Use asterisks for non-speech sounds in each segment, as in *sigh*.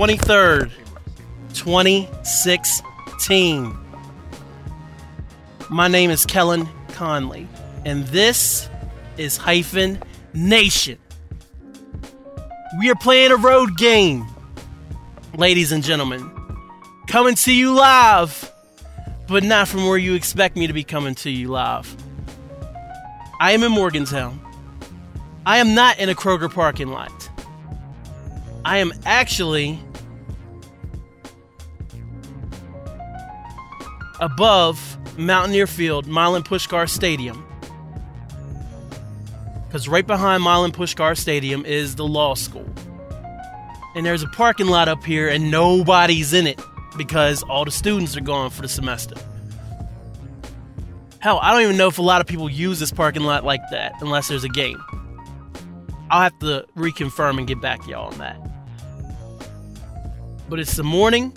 23rd, 2016. My name is Kellen Conley, and this is Hyphen Nation. We are playing a road game, ladies and gentlemen. Coming to you live, but not from where you expect me to be coming to you live. I am in Morgantown. I am not in a Kroger parking lot. I am actually above Mountaineer Field, Milan Puskar Stadium. Because right behind Milan Puskar Stadium is the law school. And there's a parking lot up here, and nobody's in it because all the students are gone for the semester. Hell, I don't even know if a lot of people use this parking lot like that unless there's a game. I'll have to reconfirm and get back to y'all on that but it's the morning.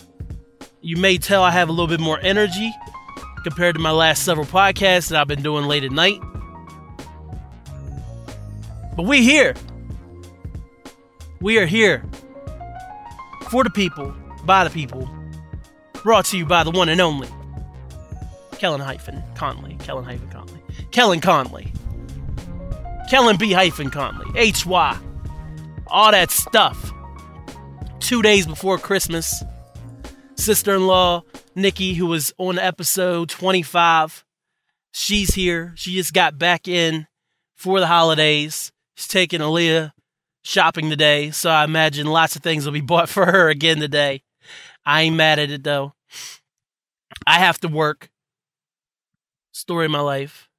You may tell I have a little bit more energy compared to my last several podcasts that I've been doing late at night. But we here. We are here for the people, by the people, brought to you by the one and only Kellen hyphen Conley. Kellen hyphen Conley. Kellen Conley. Kellen B hyphen Conley. H Y. All that stuff two days before Christmas. Sister in law, Nikki, who was on episode 25, she's here. She just got back in for the holidays. She's taking Aaliyah shopping today, so I imagine lots of things will be *laughs* bought for her again today. I ain't mad at it though. I have to work. Story of my life.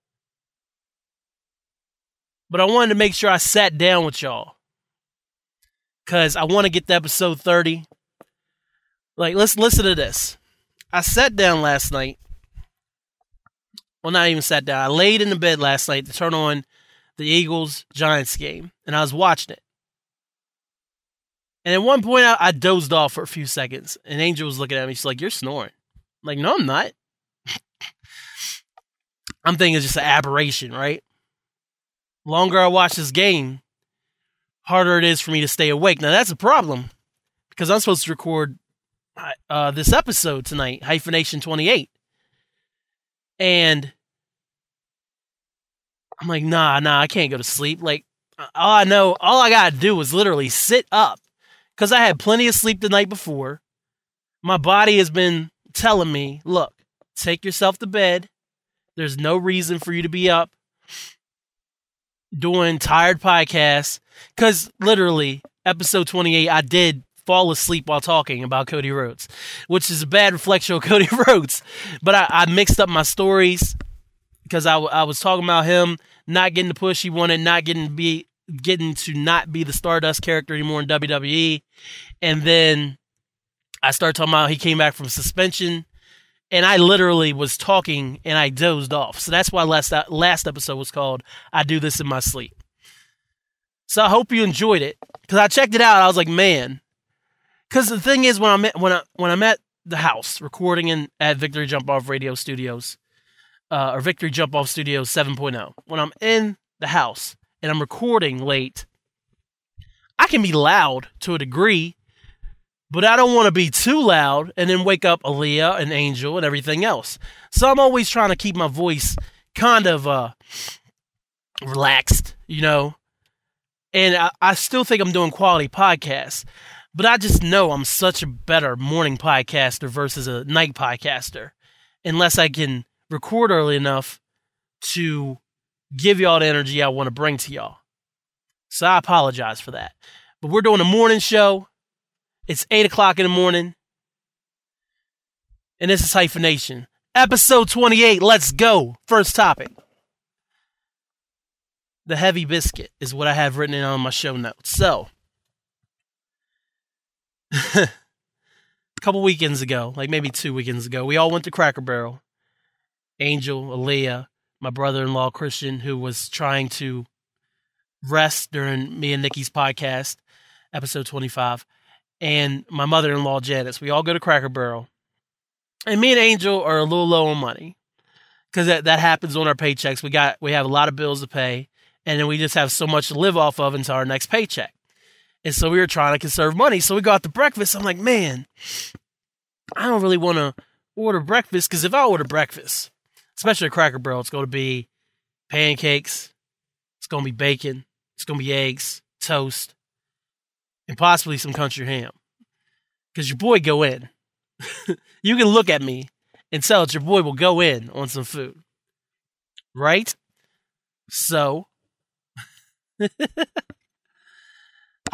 But I wanted to make sure I sat down with y'all because I want to get to episode 30. Like, let's listen to this. I sat down last night. Well, not even sat down. I laid in the bed last night to turn on the Eagles Giants game, and I was watching it. And at one point, I, I, dozed off for a few seconds, and Angel was looking at me. She's like, "You're snoring." I'm like, no, I'm not. *laughs* I'm thinking it's just an aberration, right? Longer I watch this game, harder it is for me to stay awake. Now that's a problem because I'm supposed to record uh, this episode tonight, Hyphenation 28. And I'm like, nah, nah, I can't go to sleep. Like, all I know, all I got to do is literally sit up because I had plenty of sleep the night before. My body has been telling me, look, take yourself to bed. There's no reason for you to be up doing tired podcasts because literally episode 28 i did fall asleep while talking about cody rhodes which is a bad reflection of *laughs* cody rhodes but I, I, mixed up my stories because I, I was talking about him not getting the push he wanted not getting to be getting to not be the stardust character anymore in wwe and then i started talking about he came back from suspension and I literally was talking and I dozed off. So that's why last last episode was called "I Do This in My Sleep." So I hope you enjoyed it because I checked it out. I was like, man, because the thing is when I'm at, when I when I'm at the house recording in at Victory Jump Off Radio Studios, uh, or Victory Jump Off Studios 7.0, when I'm in the house and I'm recording late, I can be loud to a degree but I don't want to be too loud and then wake up Aaliyah and Angel and everything else. So I'm always trying to keep my voice kind of uh, relaxed, you know. And I, I still think I'm doing quality podcasts, but I just know I'm such a better morning podcaster versus a night podcaster, unless I can record early enough to give y'all the energy I want to bring to y'all. So I apologize for that. But we're doing a morning show. It's 8 o'clock in the morning. And this is Hyphenation. Episode 28. Let's go. First topic. The heavy biscuit is what I have written in on my show notes. So, *laughs* couple weekends ago, like maybe two weekends ago, we all went to Cracker Barrel. Angel, Aaliyah, my brother-in-law Christian, who was trying to rest during me and Nikki's podcast, episode 25, and my mother-in-law Janice. We all go to Cracker Barrel, and me and Angel are a little low on money because that, that happens on our paychecks. We got we have a lot of bills to pay, and then we just have so much to live off of until our next paycheck. And so we were trying to conserve money. So we got the breakfast. I'm like, man, I don't really want to order breakfast because if I order breakfast, especially a Cracker Barrel, it's going to be pancakes, it's going to be bacon, it's going to be eggs, toast, and possibly some country ham. Because your boy go in. *laughs* you can look at me and tell that your boy will go in on some food. Right? So *laughs*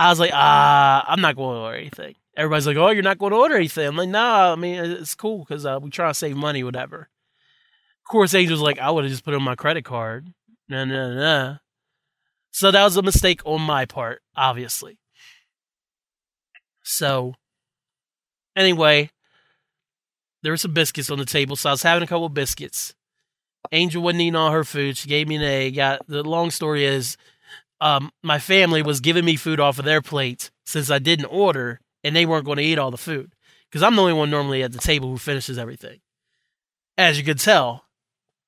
I was like, ah, I'm not going to order anything. Everybody's like, oh, you're not going to order anything. I'm like, nah, I mean, it's cool because uh, we try to save money, whatever. Of course, Angel's like, I would have just put on my credit card. Nah, nah, nah. So that was a mistake on my part, obviously. So, anyway, there were some biscuits on the table, so I was having a couple biscuits. Angel wasn't eating all her food. She gave me an egg. Got the long story is, um, my family was giving me food off of their plates since I didn't order, and they weren't going to eat all the food because I'm the only one normally at the table who finishes everything. As you could tell,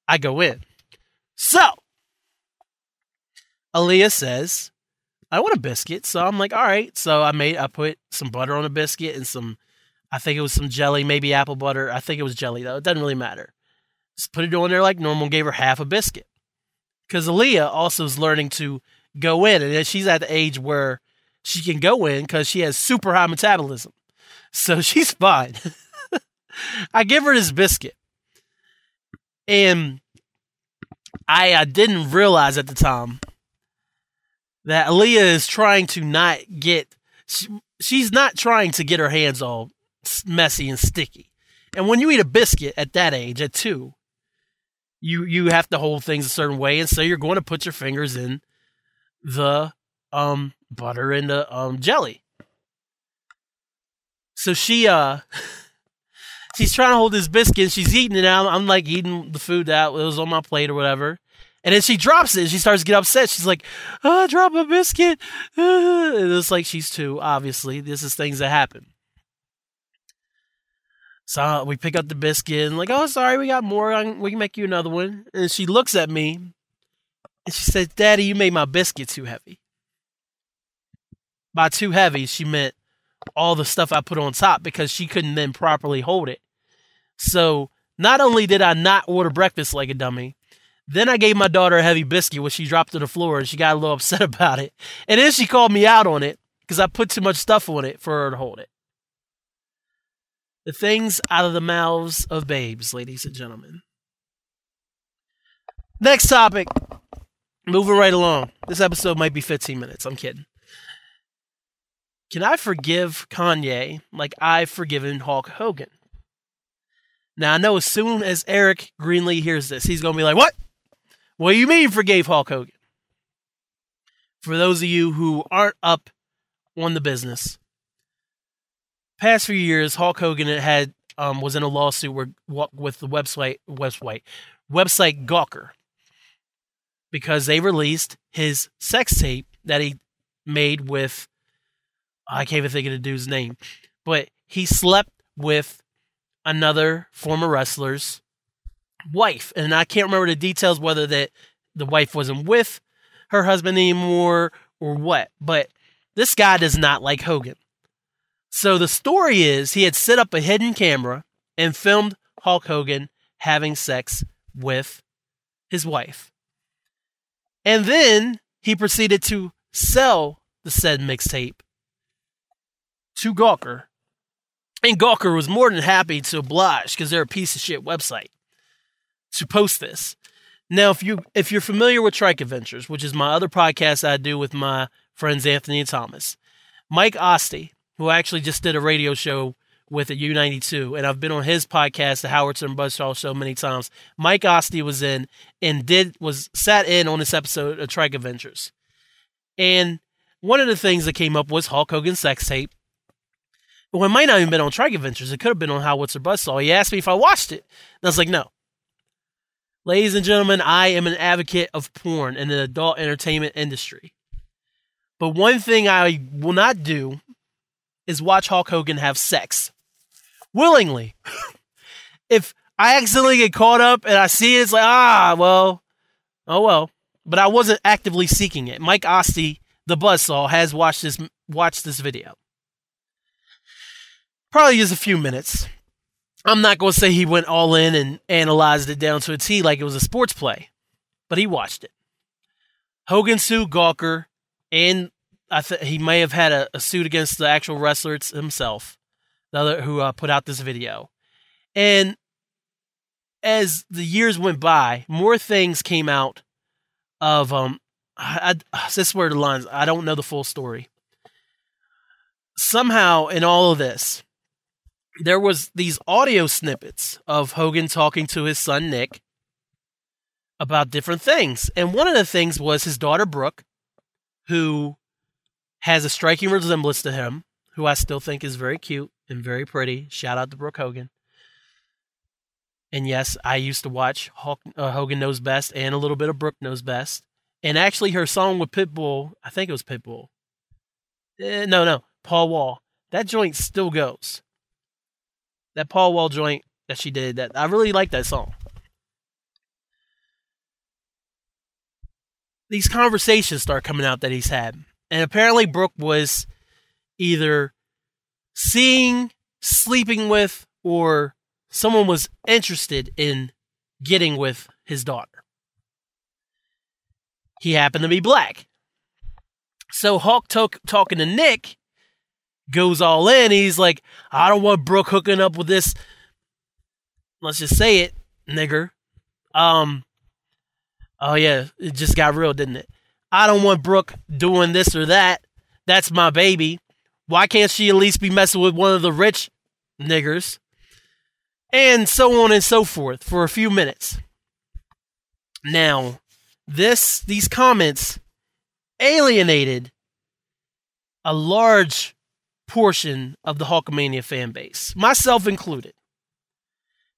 I go in. So, Aaliyah says, I want a biscuit. So I'm like, all right. So I made, I put some butter on a biscuit and some, I think it was some jelly, maybe apple butter. I think it was jelly though. It doesn't really matter. Just put it on there like normal, gave her half a biscuit. Because Aaliyah also is learning to go in, and she's at the age where she can go in because she has super high metabolism. *laughs* So she's fine. *laughs* I give her this biscuit. And I, I didn't realize at the time that Aaliyah is trying to not get, she, she's not trying to get her hands all messy and sticky. And when you eat a biscuit at that age, at two, you you have to hold things a certain way, and so you're going to put your fingers in the um butter and the um jelly. So she uh *laughs* she's trying to hold this biscuit, she's eating it out. I'm like eating the food that was on my plate or whatever. And then she drops it. She starts to get upset. She's like, oh, drop a biscuit. *laughs* And it's like she's two, obviously. This is things that happen. So we pick up the biscuit and like, oh, sorry, we got more. We can make you another one. And she looks at me and she said, Daddy, you made my biscuit too heavy. By too heavy, she meant all the stuff I put on top because she couldn't then properly hold it. So not only did I not order breakfast like a dummy, then I gave my daughter a heavy biscuit, which she dropped to the floor, and she got a little *laughs* upset about it. And then she called me out on it because I put too much stuff on it for her to hold it. The things out of the mouths of babes, ladies and gentlemen. Next topic. Moving right along. This episode might be 15 minutes. I'm kidding. Can I forgive Kanye like I've forgiven Hulk Hogan? Now, I know as soon as Eric Greenlee hears this, he's going to be like, What? What do you mean forgave Hulk Hogan? For those of you who aren't up on the business, past few years, Hulk Hogan had um, was in a lawsuit where, with the website website website Gawker because they released his sex tape that he made with I can't even think of the dude's name, but he slept with another former wrestler's wife, and I can't remember the details whether that the wife wasn't with her husband anymore or what. But this guy does not like Hogan. So the story is he had set up a hidden camera and filmed Hulk Hogan having sex with his wife. And then he proceeded to sell the said mixtape to Gawker. And Gawker was more than happy to oblige because they're a piece of shit website to post this. Now, if you if you're familiar with Trike Adventures, which is my other podcast I do with my friends Anthony and Thomas, Mike Osty, who actually just did a radio show with at U92, and I've been on his podcast, the Howard Stern Buzzsaw Show, many times. Mike Osty was in and did was sat in on this episode of Trike Adventures, and one of the things that came up was Hulk Hogan's sex tape, Well, it might not even been on Trike Adventures. It could have been on How What's Her Buzzsaw. He asked me if I watched it. And I was like, no. Ladies and gentlemen, I am an advocate of porn in the adult entertainment industry. But one thing I will not do is watch Hulk Hogan have sex willingly. if I accidentally get caught up and I see it, it's like, ah, well, oh well. But I wasn't actively seeking it. Mike Ostie, the buzzsaw, has watched this watched this video. Probably just a few minutes. I'm not going to say he went all in and analyzed it down to a T like it was a sports play, but he watched it. Hogan sued Gawker, and I th- he may have had a, a, suit against the actual wrestler himself, who uh, put out this video. And as the years went by, more things came out of um. I, I, this lines. I don't know the full story. Somehow, in all of this, there was these audio snippets of Hogan talking to his son Nick about different things. And one of the things was his daughter Brooke, who has a striking resemblance to him, who I still think is very cute and very pretty. Shout out to Brooke Hogan. And yes, I used to watch Hulk, uh, Hogan Knows Best and a little bit of Brooke Knows Best. And actually, her song with Pitbull, I think it was Pitbull. Eh, no, no, Paul Wall. That joint still goes that Paul Wall joint that she did. That I really like that song. These conversations start coming out that he's had, and apparently Brooke was either seeing, sleeping with, or someone was interested in getting with his daughter. He happened to be black. So talk, talking to Nick goes all in. He's like, I don't want Brooke hooking up with this. Let's just say it, nigger. Um. Oh yeah, it just got real, didn't it? I don't want Brooke doing this or that. That's my baby. Why can't she at least be messing with one of the rich niggers? And so on and so forth for a few minutes. Now, this these comments alienated a large portion of the Hulkamania fan base, myself included.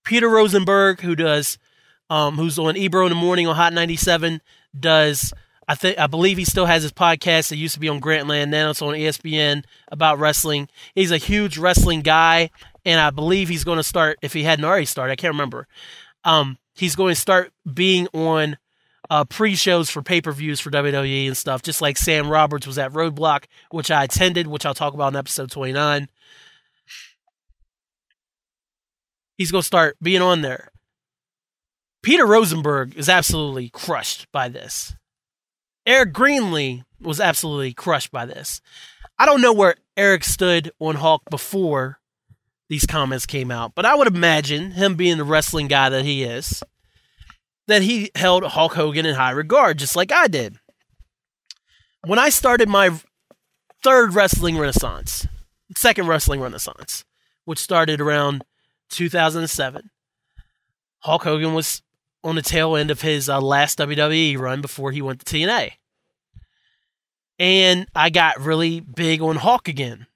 Peter Rosenberg, who does, um, who's on Ebro in the morning on Hot 97, does I think I believe he still has his podcast that used to be on Grantland, now it's on ESPN about wrestling. He's a huge wrestling guy, and I believe he's going to start if he hadn't already started. I can't remember. Um, he's going to start being on uh, pre-shows for pay-per-views for WWE and stuff, just like Sam Roberts was at Roadblock, which I attended, which I'll talk about in episode 29. He's going to start being on there. Peter Rosenberg is absolutely crushed by this. Eric Greenlee was absolutely crushed by this. I don't know where Eric stood on Hulk before these comments came out, but I would imagine him being the wrestling guy that he is that he held Hulk Hogan in high regard, just like I did. When I started my third wrestling renaissance, second wrestling renaissance, which started around 2007, Hulk Hogan was on the tail end of his uh, last WWE run before he went to TNA. And I got really big on Hulk again.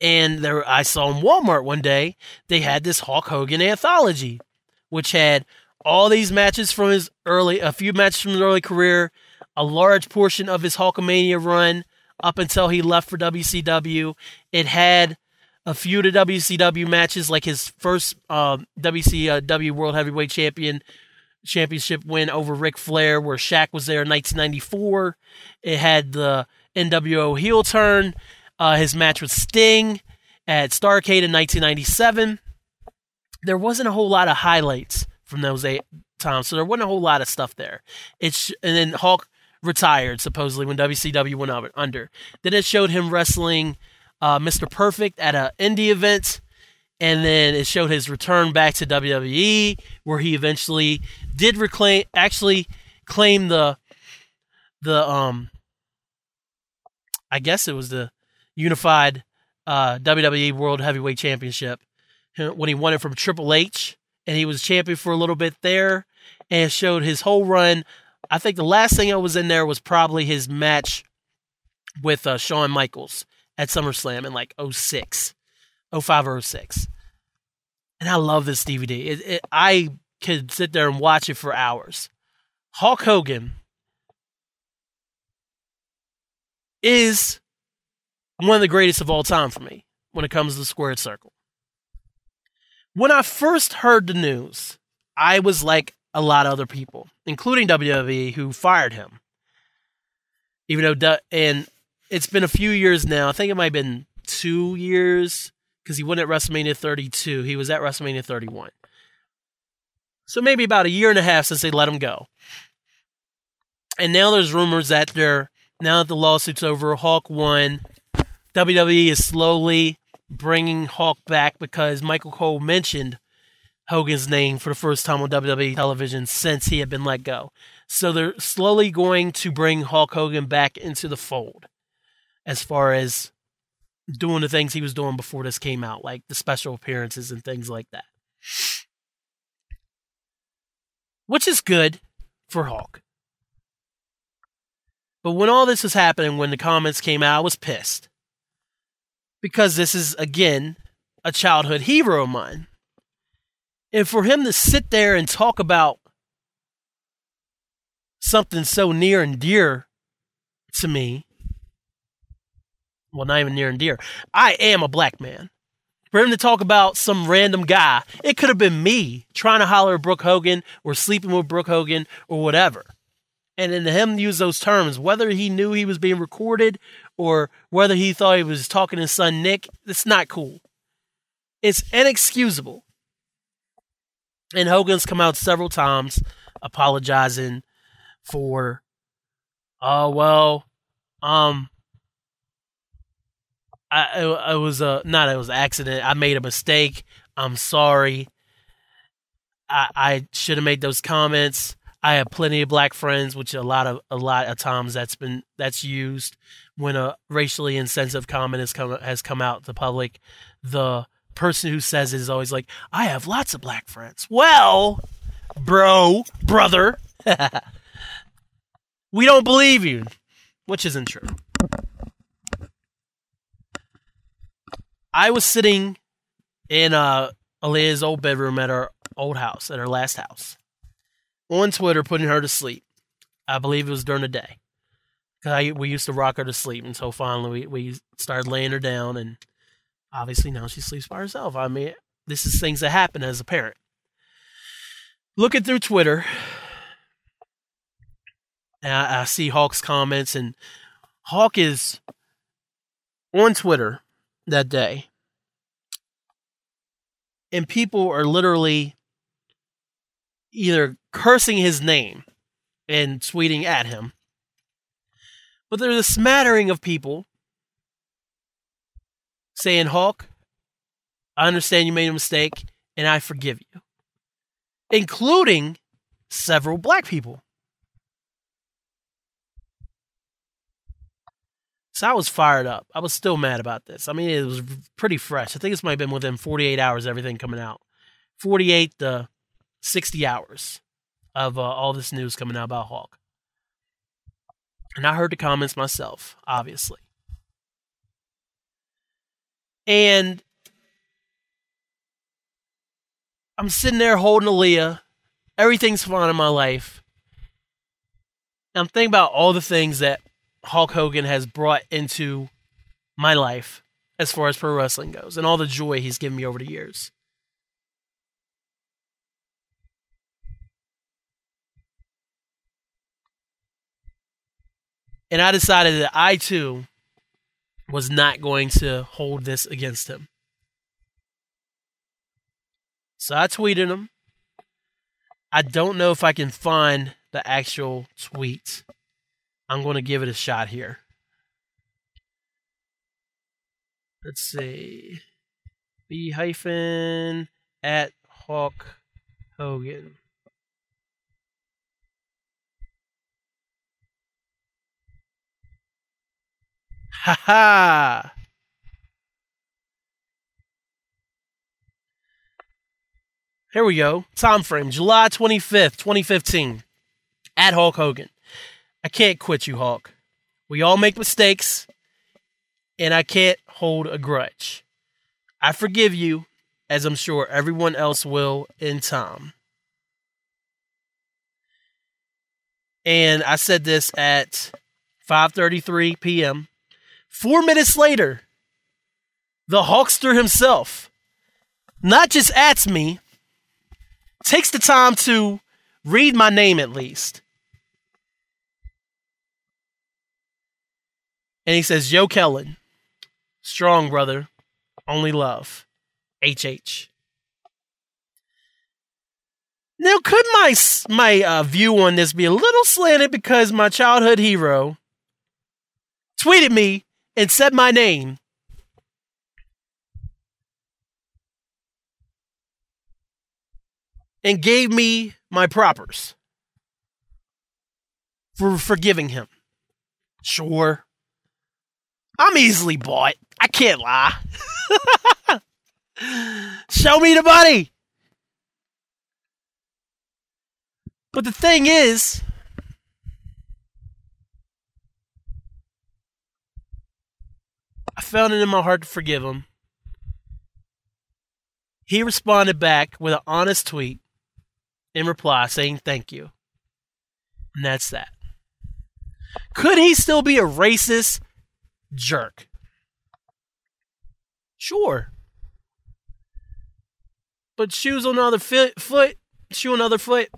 And there, I saw in Walmart one day, they had this Hulk Hogan anthology, which had all these matches from his early, a few matches from his early career, a large portion of his Hulkamania run up until he left for WCW. It had a few the WCW matches, like his first uh, WCW World Heavyweight Champion championship win over Ric Flair, where Shaq was there in 1994. It had the NWO heel turn, uh, his match with Sting at Starcade in 1997. There wasn't a whole lot of highlights from those eight times. So there wasn't a whole lot of stuff there. It's and then Hulk retired supposedly when WCW went under. Then it showed him wrestling uh, Mr. Perfect at an indie event, and then it showed his return back to WWE, where he eventually did reclaim, actually claim the the um, I guess it was the unified uh, WWE World Heavyweight Championship when he won it from Triple H and he was champion for a little bit there and showed his whole run. I think the last thing I was in there was probably his match with uh, Shawn Michaels at SummerSlam in like 06, 05 or 06. And I love this DVD. It, it, I could sit there and watch it for hours. Hulk Hogan is one of the greatest of all time for me when it comes to the squared circle. When I first heard the news, I was like a lot of other people, including WWE, who fired him. Even though, and it's been a few years now. I think it might have been two years because he went at WrestleMania 32. He was at WrestleMania 31. So maybe about a year and a half since they let him go. And now there's rumors that they're now that the lawsuit's over, Hulk won. WWE is slowly bringing Hulk back because Michael Cole mentioned Hogan's name for the first time on WWE television since he had been let go. So they're slowly going to bring Hulk Hogan back into the fold as far as doing the things he was doing before this came out, like the special appearances and things like that. Which is good for Hulk. But when all this was happening, when the comments came out, I was pissed. Because this is, again, a childhood hero of mine. And for him to sit there and talk about something so near and dear to me, well, not even near and dear, I am a black man. For him to talk about some random guy, it could have been me trying to holler at Brooke Hogan or sleeping with Brooke Hogan or whatever and then him use those terms, whether he knew he was being recorded or whether he thought he was talking to his son Nick, it's not cool. It's inexcusable. And Hogan's come out several times apologizing for, oh well, um, I it, uh, it was a not it was accident. I made a mistake. I'm sorry. I I should have made those comments. I have plenty of black friends, which a lot of a lot of times that's been that's used when a racially insensitive comment has come has come out to public. The person who says it is always like, "I have lots of black friends." Well, bro, brother, *laughs* we don't believe you, which isn't true. I was sitting in uh, old bedroom at our old house, at her last house on Twitter putting her to sleep. I believe it was during the day. I, we used to rock her to sleep until finally we, we started laying her down, and obviously now she sleeps by herself. I mean, this is things that happen as a parent. Looking through Twitter, I, I see Hulk's comments, and Hawk is on Twitter that day, and people are literally either cursing his name and tweeting at him. But there's a smattering of people saying, Hulk, I understand you made a mistake and I forgive you, including several black people. So I was fired up. I was still mad about this. I mean, it was pretty fresh. I think this might have been within 48 hours, everything coming out. 48 to 60 hours of uh, all this news coming out about Hulk. And I heard the comments myself, obviously. And I'm sitting there holding Aaliyah. Everything's fine in my life. And I'm thinking about all the things that Hulk Hogan has brought into my life as far as pro wrestling goes and all the joy he's given me over the years. And I decided that I too was not going to hold this against him. So I tweeted him. I don't know if I can find the actual tweet. I'm going to give it a shot here. Let's see. B hyphen at Hulk Hogan. Ha ha! Here we go. Time frame July 25th, 2015. At Hulk Hogan. I can't quit you, Hulk. We all make mistakes. and I can't hold a grudge. I forgive you, as I'm sure everyone else will in time. And I said this at 5:33 p.m. 4 minutes later, the Hulkster himself not just at me, takes the time to read my name at least. And he says, Yo, Kellen, strong brother, only love, HH. Now, could my my uh, view on this be a little slanted because my childhood hero tweeted me and said my name and gave me my propers for forgiving him. Sure. I'm easily bought. I can't lie. *laughs* Show me the money. But the thing is, I found it in my heart to forgive him. He responded back with an honest tweet in reply saying thank you. And that's that. Could he still be a racist jerk? Sure. But shoes on the other foot, foot shoe on the other foot.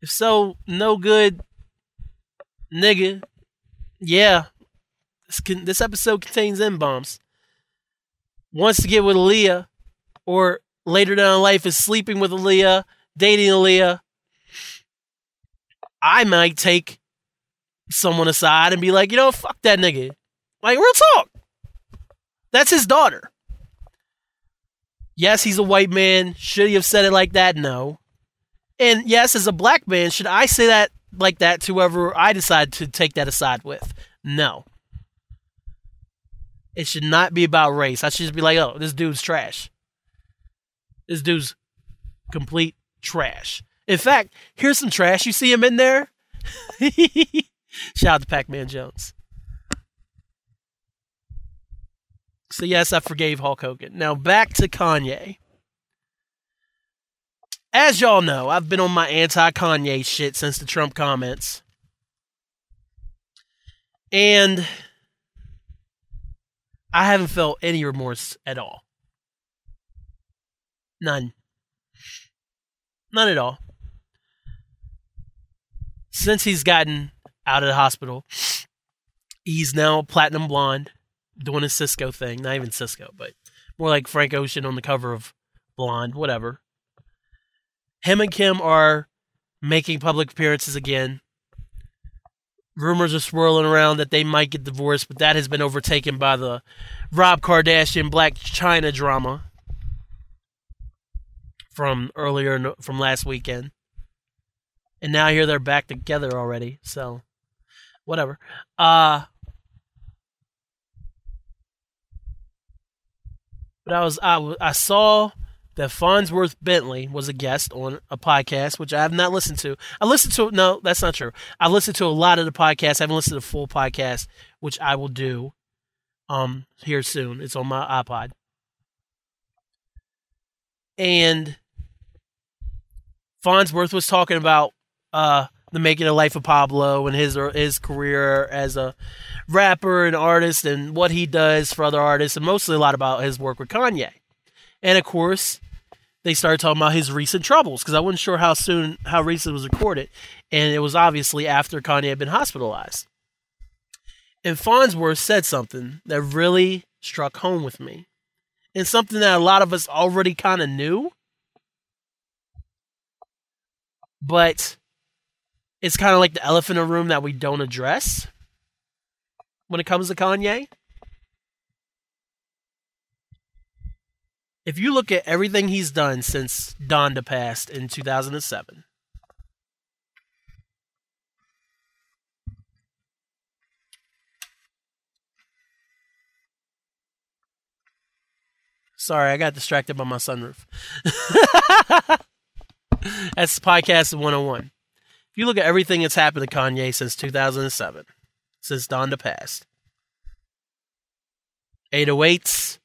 If so, no good, nigga. Yeah, this, can, this episode contains M bombs. Wants to get with Aaliyah, or later down in life is sleeping with Aaliyah, dating Aaliyah, I might take someone aside and be like, you know, fuck that nigga. Like, real talk. That's his daughter. Yes, he's a white man. Should he have said it like that? No. And yes, as a black man, should I say that like that to whoever I decide to take that aside with? No. It should not be about race. I should just be like, oh, this dude's trash. This dude's complete trash. In fact, here's some trash. You see him in there? *laughs* *laughs* Shout out to Pac Man Jones. So, yes, I forgave Hulk Hogan. Now, back to Kanye. As y'all know, I've been on my anti Kanye shit since the Trump comments. And I haven't felt any remorse at all. None. None at all. Since he's gotten out of the hospital, he's now platinum blonde, doing a Sisqo thing. Not even Sisqo, but more like Frank Ocean on the cover of Blonde, whatever. Him and Kim are making public appearances again. Rumors are swirling around that they might get divorced, but that has been overtaken by the Rob Kardashian Blac Chyna drama from earlier from last weekend. And now here they're back together already. So whatever. Uh But I was I, I saw that Fonzworth Bentley was a guest on a podcast, which I have not listened to. I listened to no, that's not true. I listened to a lot of the podcasts. I haven't listened to the full podcast, which I will do um here soon. It's on my iPod. And Fonzworth was talking about uh, the making of life of Pablo and his his career as a rapper and artist and what he does for other artists, and mostly a lot about his work with Kanye. And of course, they started talking about his recent troubles because I wasn't sure how soon, how recent it was recorded, and it was obviously after Kanye had been hospitalized. And Fonzworth said something that really struck home with me, and something that a lot of us already kind of knew, but it's kind of like the elephant in the room that we don't address when it comes to Kanye. If you look at everything he's done since Donda passed in 2007, Sorry, I got distracted by my sunroof. *laughs* That's podcast 101. If you look at everything that's happened to Kanye since 2007, since Donda passed, 808s,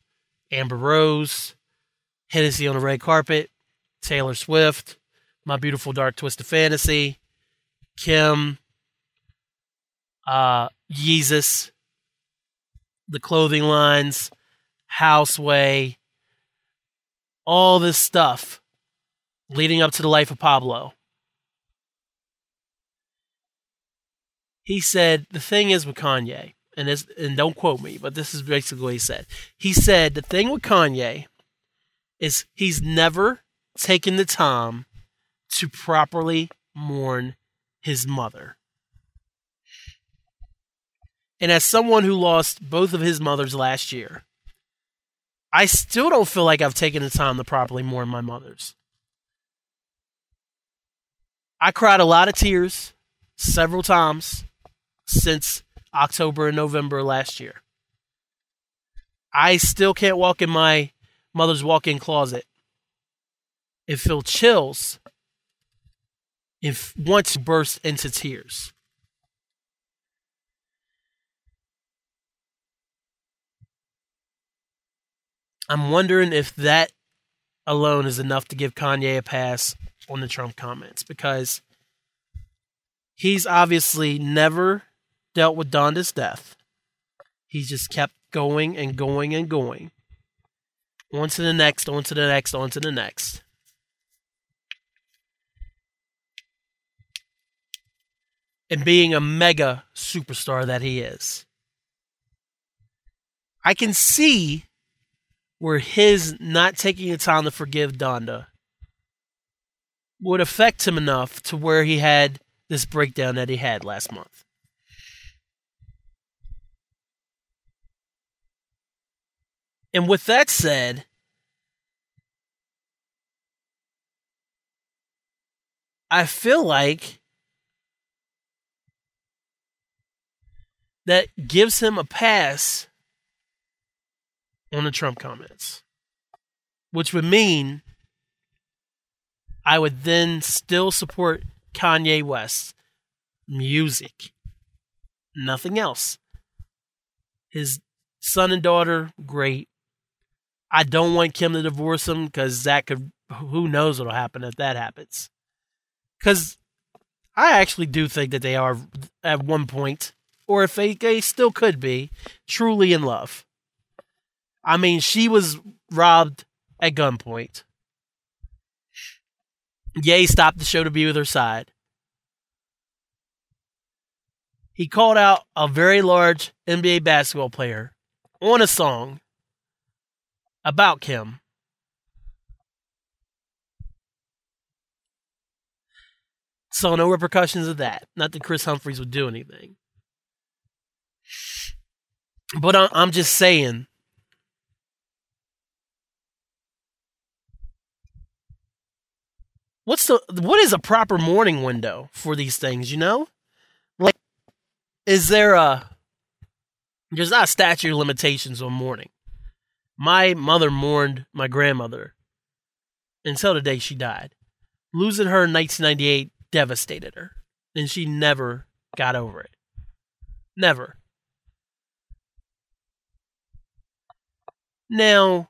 Amber Rose, Hennessy on the red carpet, Taylor Swift, My Beautiful Dark Twisted Fantasy, Kim, uh, Yeezus, the clothing lines, Houseway, all this stuff leading up to the life of Pablo. He said, the thing is with Kanye, and, this, and don't quote me, but this is basically what he said. He said, the thing with Kanye is he's never taken the time to properly mourn his mother. And as someone who lost both of his mothers last year, I still don't feel like I've taken the time to properly mourn my mothers. I cried a lot of tears several times since October and November last year. I still can't walk in my mother's walk in closet and feel chills if once burst into tears. I'm wondering if that alone is enough to give Kanye a pass on the Trump comments because he's obviously never dealt with Donda's death. He just kept going and going and going. On to the next, on to the next, on to the next. And being a mega superstar that he is. I can see where his not taking the time to forgive Donda would affect him enough to where he had this breakdown that he had last month. And with that said, I feel like that gives him a pass on the Trump comments, which would mean I would then still support Kanye West music, nothing else. His son and daughter, great. I don't want Kim to divorce him because that could, who knows what'll happen if that happens. Because I actually do think that they are at one point, or if they, they still could be, truly in love. I mean, she was robbed at gunpoint. Ye stopped the show to be with her side. He called out a very large NBA basketball player on a song about Kim. So no repercussions of that. Not that Kris Humphries would do anything. But I'm just saying. What's the what is a proper mourning window for these things, you know? Like is there a there's not statute limitations on mourning. My mother mourned my grandmother until the day she died. Losing her in 1998 devastated her, and she never got over it. Never. Now,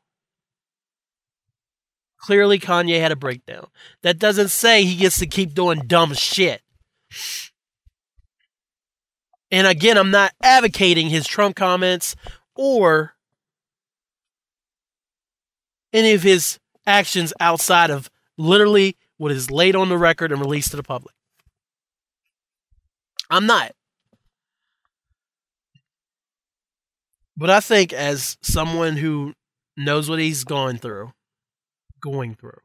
clearly Kanye had a breakdown. That doesn't say he gets to keep doing dumb shit. And again, I'm not advocating his Trump comments or any of his actions outside of literally what is laid on the record and released to the public. I'm not. But I think as someone who knows what he's going through, going through,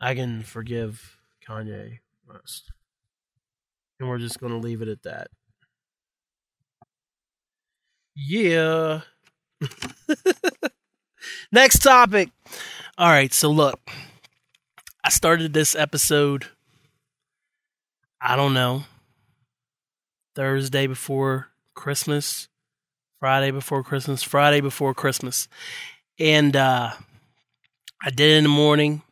I can forgive Kanye West. And we're just going to leave it at that. Yeah. *laughs* Next topic. All right, so look. I started this episode I don't know. Thursday before Christmas, Friday before Christmas, Friday before Christmas. And uh I did it in the morning.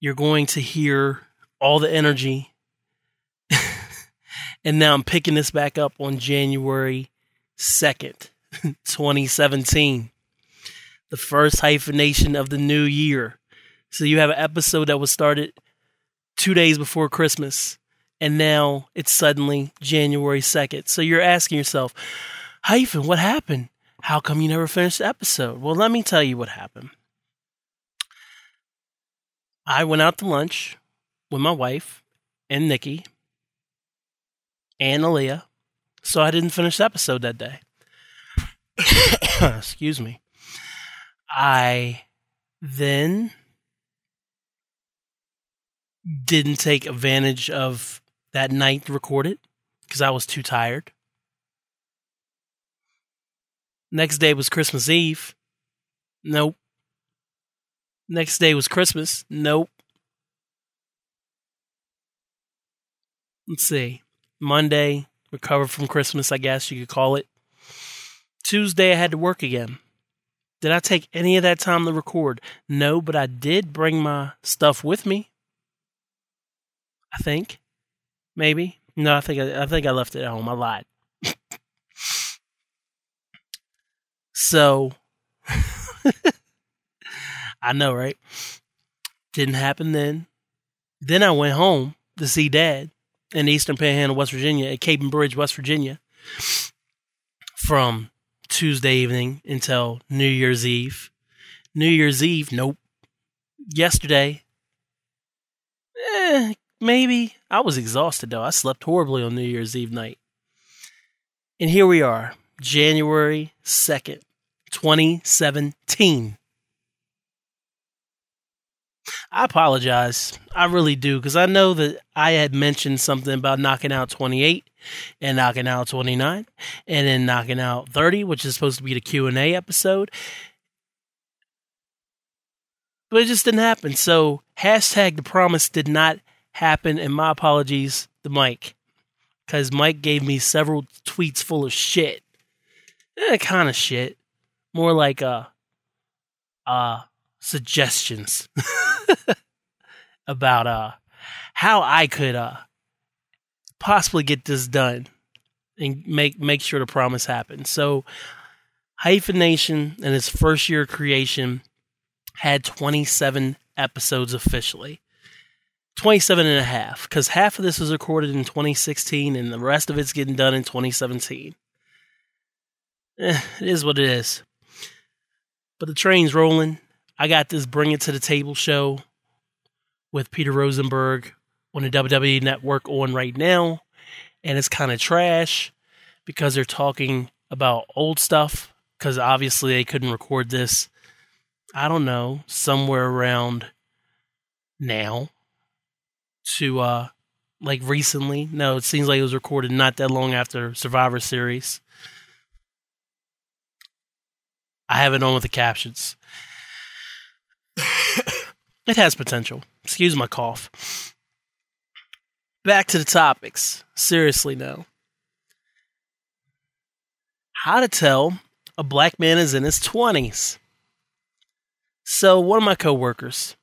You're going to hear all the energy. *laughs* and now I'm picking this back up on January 2nd, *laughs* 2017. The first hyphenation of the new year. So you have an episode that was started two days before Christmas, and now it's suddenly January 2nd. So you're asking yourself, hyphen, what happened? How come you never finished the episode? Well, let me tell you what happened. I went out to lunch with my wife and Nikki and Aaliyah, so I didn't finish the episode that day. *coughs* Excuse me. I then didn't take advantage of that night to record it because I was too tired. Next day was Christmas Eve. Nope. Next day was Christmas. Nope. Let's see. Monday, recovered from Christmas, I guess you could call it. Tuesday, I had to work again. Did I take any of that time to record? No, but I did bring my stuff with me. I think. Maybe. No, I think I, I think I left it at home. I lied. *laughs* so *laughs* I know, right? Didn't happen then. Then I went home to see dad in Eastern Panhandle, West Virginia, at Capon Bridge, West Virginia, from Tuesday evening until New Year's Eve. New Year's Eve, nope. Yesterday, eh, maybe. I was exhausted though. I slept horribly on New Year's Eve night. And here we are, January 2nd, 2017. I apologize. I really do because I know that I had mentioned something about knocking out 28 and knocking out 29 and then knocking out 30, which is supposed to be the Q&A episode. But it just didn't happen. So hashtag the promise did not happen. And my apologies to Mike because Mike gave me several tweets full of shit. Eh, kind of shit. More like uh, uh, suggestions. *laughs* about uh how I could uh possibly get this done and make make sure the promise happens. So Hyphenation in its first year of creation had 27 episodes officially. 27 and a half because half of this was recorded in 2016 and the rest of it's getting done in 2017. Eh, it is what it is. But the train's rolling. I got this Bring It to the Table show with Peter Rosenberg on the WWE network on right now. And it's kind of trash because they're talking about old stuff because obviously they couldn't record this, I don't know, somewhere around now to uh like recently. No, it seems like it was recorded not that long after Survivor Series. I have it on with the captions. It has potential. Excuse my cough. Back to the topics. Seriously now. How to tell a black man is in his 20s. So, one of my coworkers,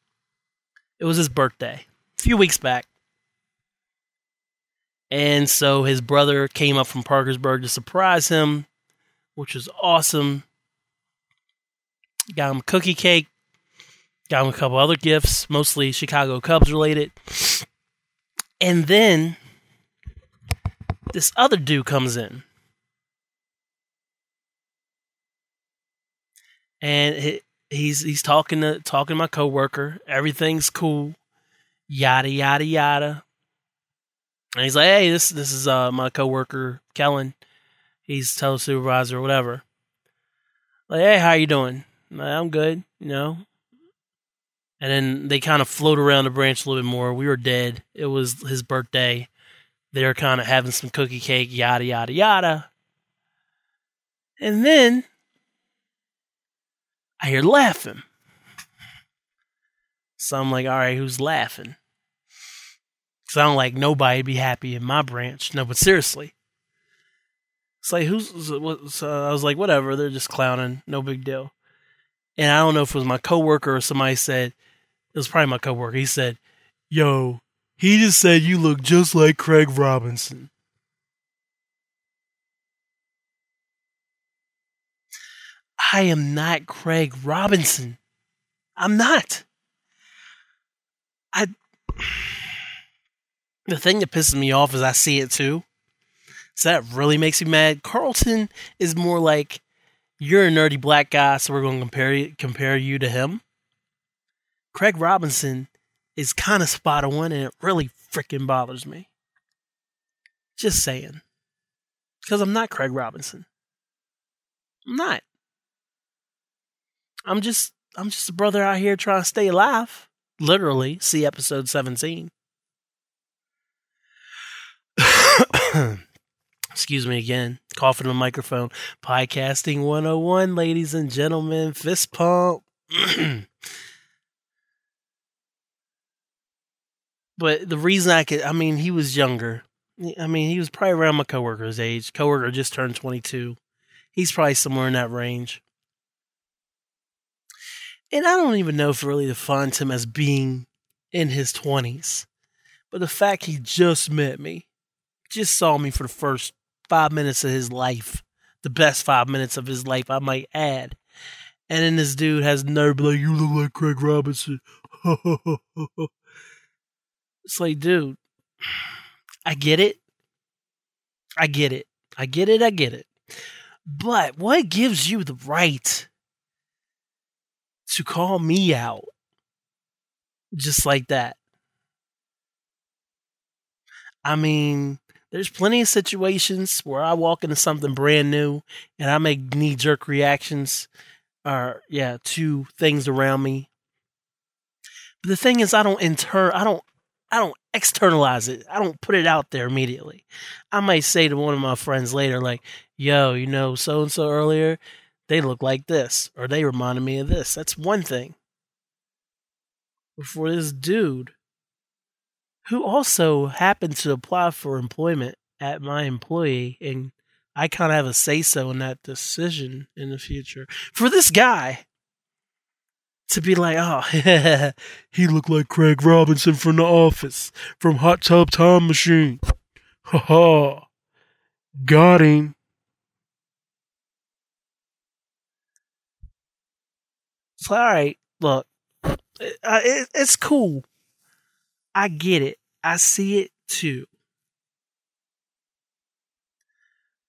it was his birthday a few weeks back. And so his brother came up from Parkersburg to surprise him, which was awesome. Got him a cookie cake, Got him a couple other gifts, mostly Chicago Cubs related. And then this other dude comes in. And he's he's talking to talking to my coworker. Everything's cool. Yada yada yada. And he's like, "Hey, this this is uh my coworker Kellen. He's teller supervisor or whatever." Like, "Hey, how you doing?" I'm good. You know, and then they kind of float around the branch a little bit more. We were dead. It was his birthday. They were kind of having some cookie cake, yada, yada, yada. And then I hear laughing. So I'm like, all right, who's laughing? Because I don't like nobody be happy in my branch. No, but seriously. It's like, who's. So uh, I was like, whatever. They're just clowning. No big deal. And I don't know if it was my coworker or somebody said, it was probably my coworker. He said, Yo, he just said you look just like Craig Robinson. I am not Craig Robinson. I'm not. I. The thing that pisses me off is I see it too. So that really makes me mad. Carlton is more like you're a nerdy black guy, so we're going to compare compare you to him. Craig Robinson is kind of spot on, and it really freaking bothers me. Just saying, because I'm not Craig Robinson. I'm not. I'm just I'm just a brother out here trying to stay alive. Literally, see episode 17. *coughs* *coughs* Excuse me again. Coughing the microphone. Podcasting 101, ladies and gentlemen. Fist pump. *clears throat* but the reason I could, I mean, he was younger. I mean, he was probably around my coworker's age. Coworker just turned 22. He's probably somewhere in that range. And I don't even know if really defines him as being in his 20s. But the fact he just met me, just saw me for the first five minutes of his life, the best five minutes of his life, I might add. And then this dude has nerve like, you look like Craig Robinson. *laughs* it's like, dude, I get it. I get it. I get it. I get it. But what gives you the right to call me out just like that? I mean, there's plenty of situations where I walk into something brand new and I make knee jerk reactions or yeah, to things around me. But the thing is I don't inter I don't I don't externalize it. I don't put it out there immediately. I might say to one of my friends later, like, yo, you know, so and so earlier, they look like this, or they reminded me of this. That's one thing. But for this dude who also happened to apply for employment at my employee, and I kind of have a say so in that decision in the future. For this guy to be like, oh, *laughs* he looked like Craig Robinson from The Office, from Hot Tub Time Machine. Ha ha. Got him. It's all right. Look, uh, it, it's cool. I get it. I see it too.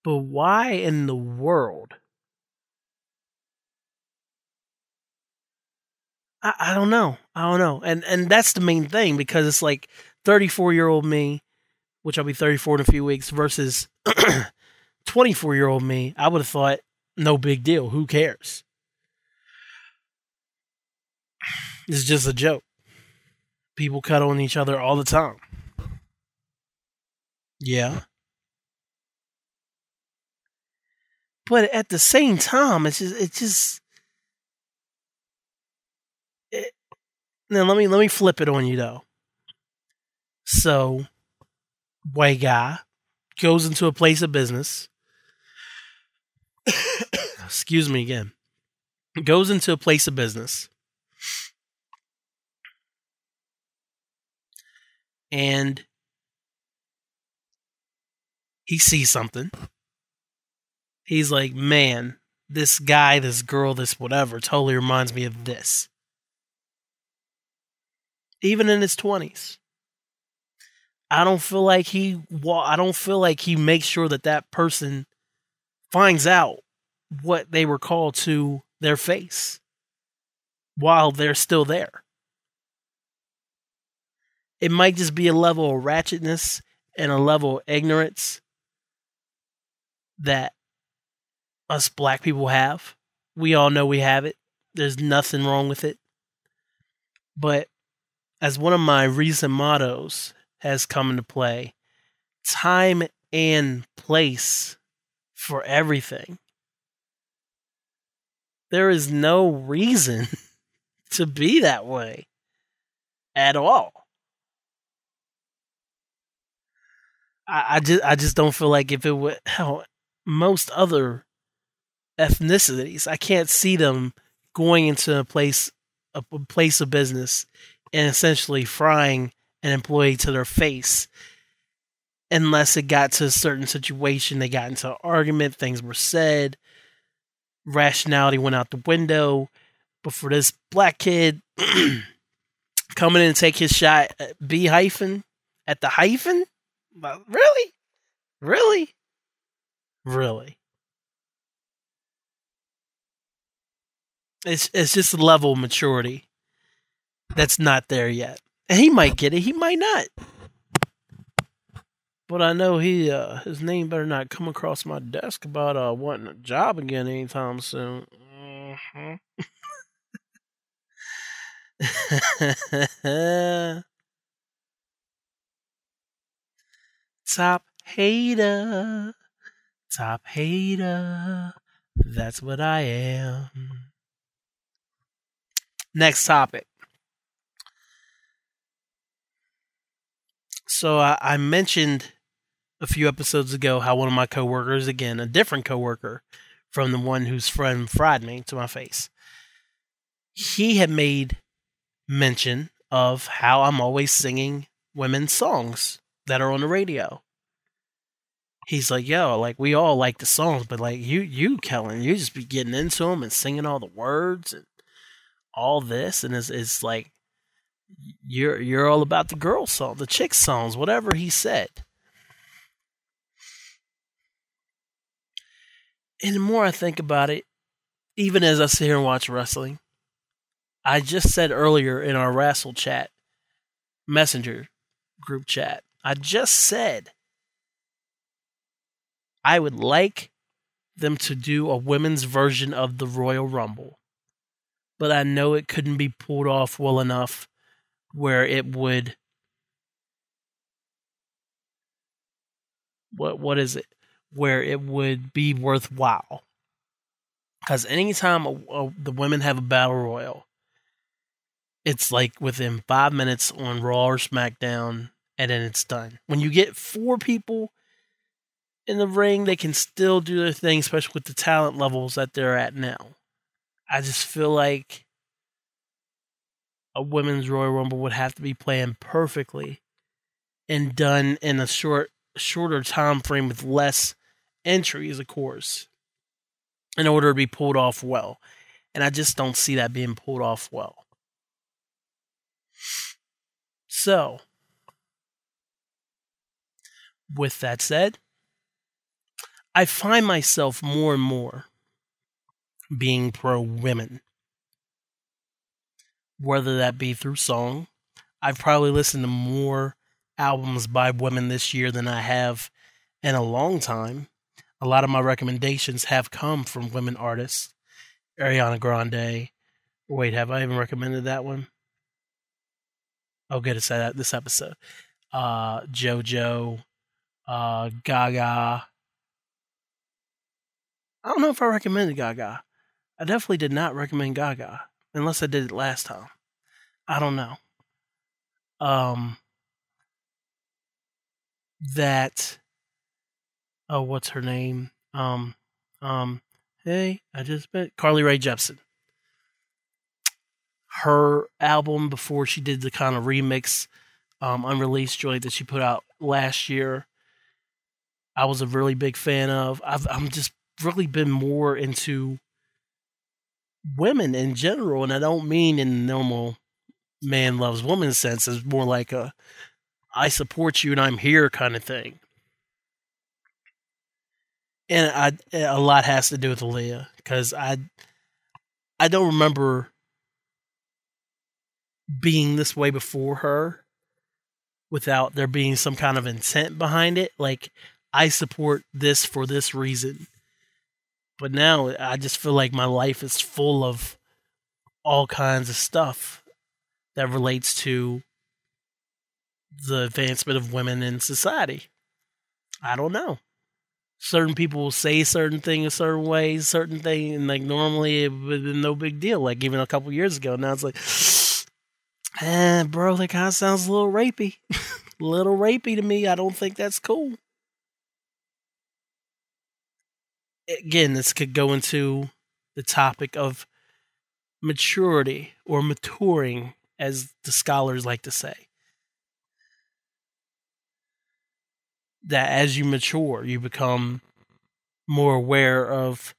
But why in the world? I, I don't know. I don't know. And and that's the main thing because it's like 34 year old me, which I'll be 34 in a few weeks, versus *clears throat* 24 year old me. I would have thought no big deal. Who cares? It's just a joke people cut on each other all the time. Yeah. But at the same time, it's just it's just it, now let me let me flip it on you though. So, white guy goes into a place of business. *coughs* Excuse me again. Goes into a place of business and he sees something. He's like, man, this guy, this girl, this whatever totally reminds me of this. Even in his 20s. I don't feel like he I don't feel like he makes sure that that person finds out what they were called to their face while they're still there it might just be a level of ratchetness and a level of ignorance that us black people have. We all know we have it. There's nothing wrong with it. But as one of my recent mottos has come into play, time and place for everything. There is no reason *laughs* to be that way at all. I, I just I just don't feel like if it would how most other ethnicities, I can't see them going into a place a place of business and essentially frying an employee to their face unless it got to a certain situation, they got into an argument, things were said, rationality went out the window. But for this black kid *clears throat* coming in and take his shot B hyphen at the hyphen, really, really, really. It's it's just a level of maturity that's not there yet. And he might get it, he might not. But I know he uh his name better not come across my desk about uh wanting a job again anytime soon. Mm-hmm. *laughs* Top hater. Top hater. That's what I am. Next topic. So I, I mentioned a few episodes ago how one of my coworkers, again, a different coworker from the one whose friend fried me to my face, he had made mention of how I'm always singing women's songs that are on the radio. He's like, yo, like we all like the songs, but like you, you, Kellen, you just be getting into them and singing all the words and all this, and it's, it's like you're you're all about the girl song, the chick songs, whatever he said. And the more I think about it, even as I sit here and watch wrestling, I just said earlier in our wrestle chat, messenger group chat, I just said I would like them to do a women's version of the Royal Rumble. But I know it couldn't be pulled off well enough where it would what what is it where it would be worthwhile because anytime a, a, the women have a battle royal it's like within five minutes on raw or smackdown and then it's done when you get four people in the ring they can still do their thing especially with the talent levels that they're at now i just feel like a women's Royal Rumble would have to be planned perfectly and done in a short shorter time frame with less entries, of course, in order to be pulled off well. And I just don't see that being pulled off well. So, with that said, I find myself more and more being pro women whether that be through song. I've probably listened to more albums by women this year than I have in a long time. A lot of my recommendations have come from women artists. Ariana Grande. Wait, have I even recommended that one? Oh, good. It's that this episode. Uh, JoJo, uh, Gaga. I don't know if I recommended Gaga. I definitely did not recommend Gaga unless I did it last time. I don't know. Um, that. Oh, what's her name? Um, um, hey, I just met Carly Rae Jepsen. Her album before she did the kind of remix, um, unreleased joint that she put out last year. I was a really big fan of. I've I'm just really been more into women in general, and I don't mean in normal man loves woman sense. It's more like a I support you and I'm here kind of thing. And I a lot has to do with Aaliyah because I I don't remember being this way before her without there being some kind of intent behind it. Like I support this for this reason. But now I just feel like my life is full of all kinds of stuff that relates to the advancement of women in society. I don't know. Certain people will say certain things certain ways, certain thing, and like normally it would be no big deal. Like even a couple years ago, now it's like, *sighs* eh, bro, that kind of sounds a little rapey, *laughs* a little rapey to me. I don't think that's cool. Again, this could go into the topic of maturity or maturing, as the scholars like to say. That as you mature, you become more aware of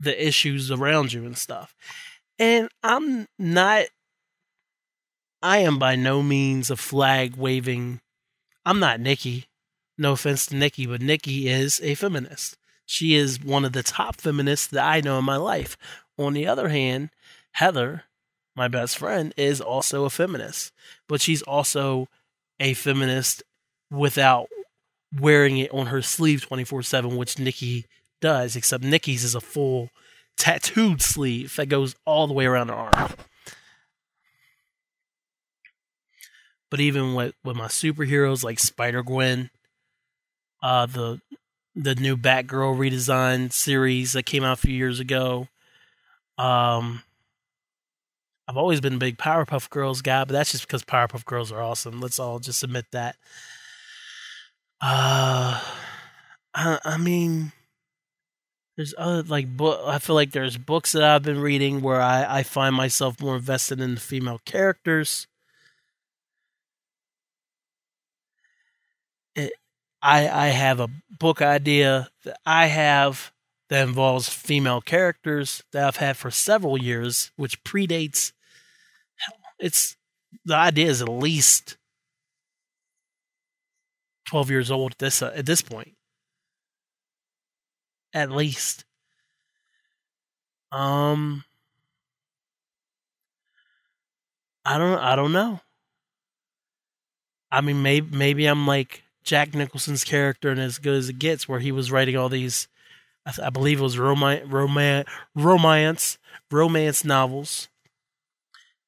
the issues around you and stuff. And I'm not I am by no means a flag waving I'm not Nikki. No offense to Nikki, but Nikki is a feminist. She is one of the top feminists that I know in my life. On the other hand, Heather, my best friend, is also a feminist, but she's also a feminist without wearing it on her sleeve 24 7, which Nikki does, except Nikki's is a full tattooed sleeve that goes all the way around her arm. But even with, with my superheroes like Spider Gwen, uh, the the new Batgirl redesign series that came out a few years ago, um, I've always been a big Powerpuff Girls guy, but that's just because Powerpuff Girls are awesome. Let's all just admit that. Uh, I, I mean, there's other like book. I feel like there's books that I've been reading where I I find myself more invested in the female characters. It, I I have a book idea that I have that involves female characters that I've had for several years, which predates. It's the idea is at least twelve years old at this uh, at this point, at least. Um, I don't I don't know. I mean, maybe maybe I'm like Jack Nicholson's character and as good as it gets, where he was writing all these I, I believe it was romance, romance, romance, romance novels,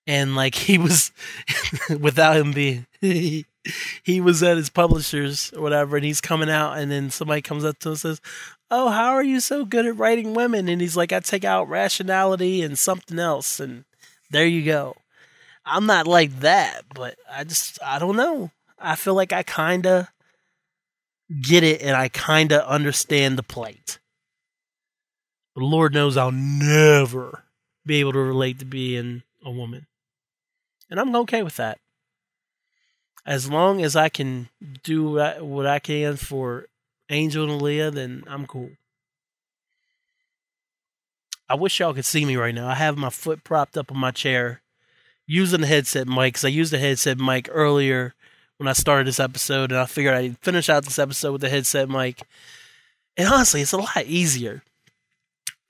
and like he was *laughs* without him being. He, *laughs* he was at his publishers or whatever, and he's coming out, and then somebody comes up to him and says, "Oh, how are you so good at writing women?" And he's like, "I take out rationality and something else, and there you go." I'm not like that, but I just I don't know. I feel like I kind of get it, and I kind of understand the plight. But Lord knows I'll never be able to relate to being a woman. And I'm okay with that. As long as I can do what I can for Angel and Aaliyah, then I'm cool. I wish y'all could see me right now. I have my foot propped up on my chair using the headset mic because I used the headset mic earlier when I started this episode, and I figured I'd finish out this episode with the headset mic. And honestly, it's a lot easier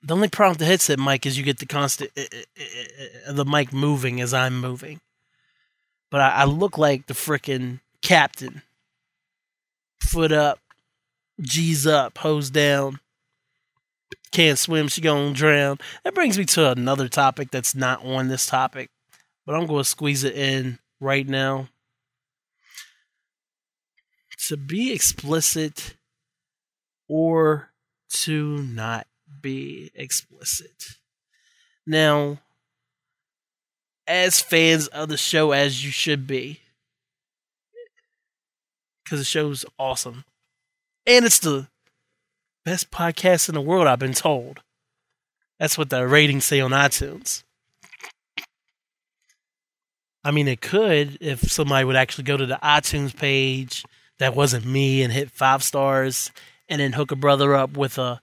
the only problem with the headset mic is you get the constant uh, uh, uh, the mic moving as I'm moving. But I, I look like the freaking captain. Foot up, G's up, hose down. Can't swim, she gonna drown. That brings me to another topic that's not on this topic, but I'm gonna squeeze it in right now. To be explicit or to not be explicit. Now, as fans of the show, as you should be, because the show's awesome. And it's the best podcast in the world, I've been told. That's what the ratings say on iTunes. I mean, it could if somebody would actually go to the iTunes page that wasn't me and hit five stars and then hook a brother up with a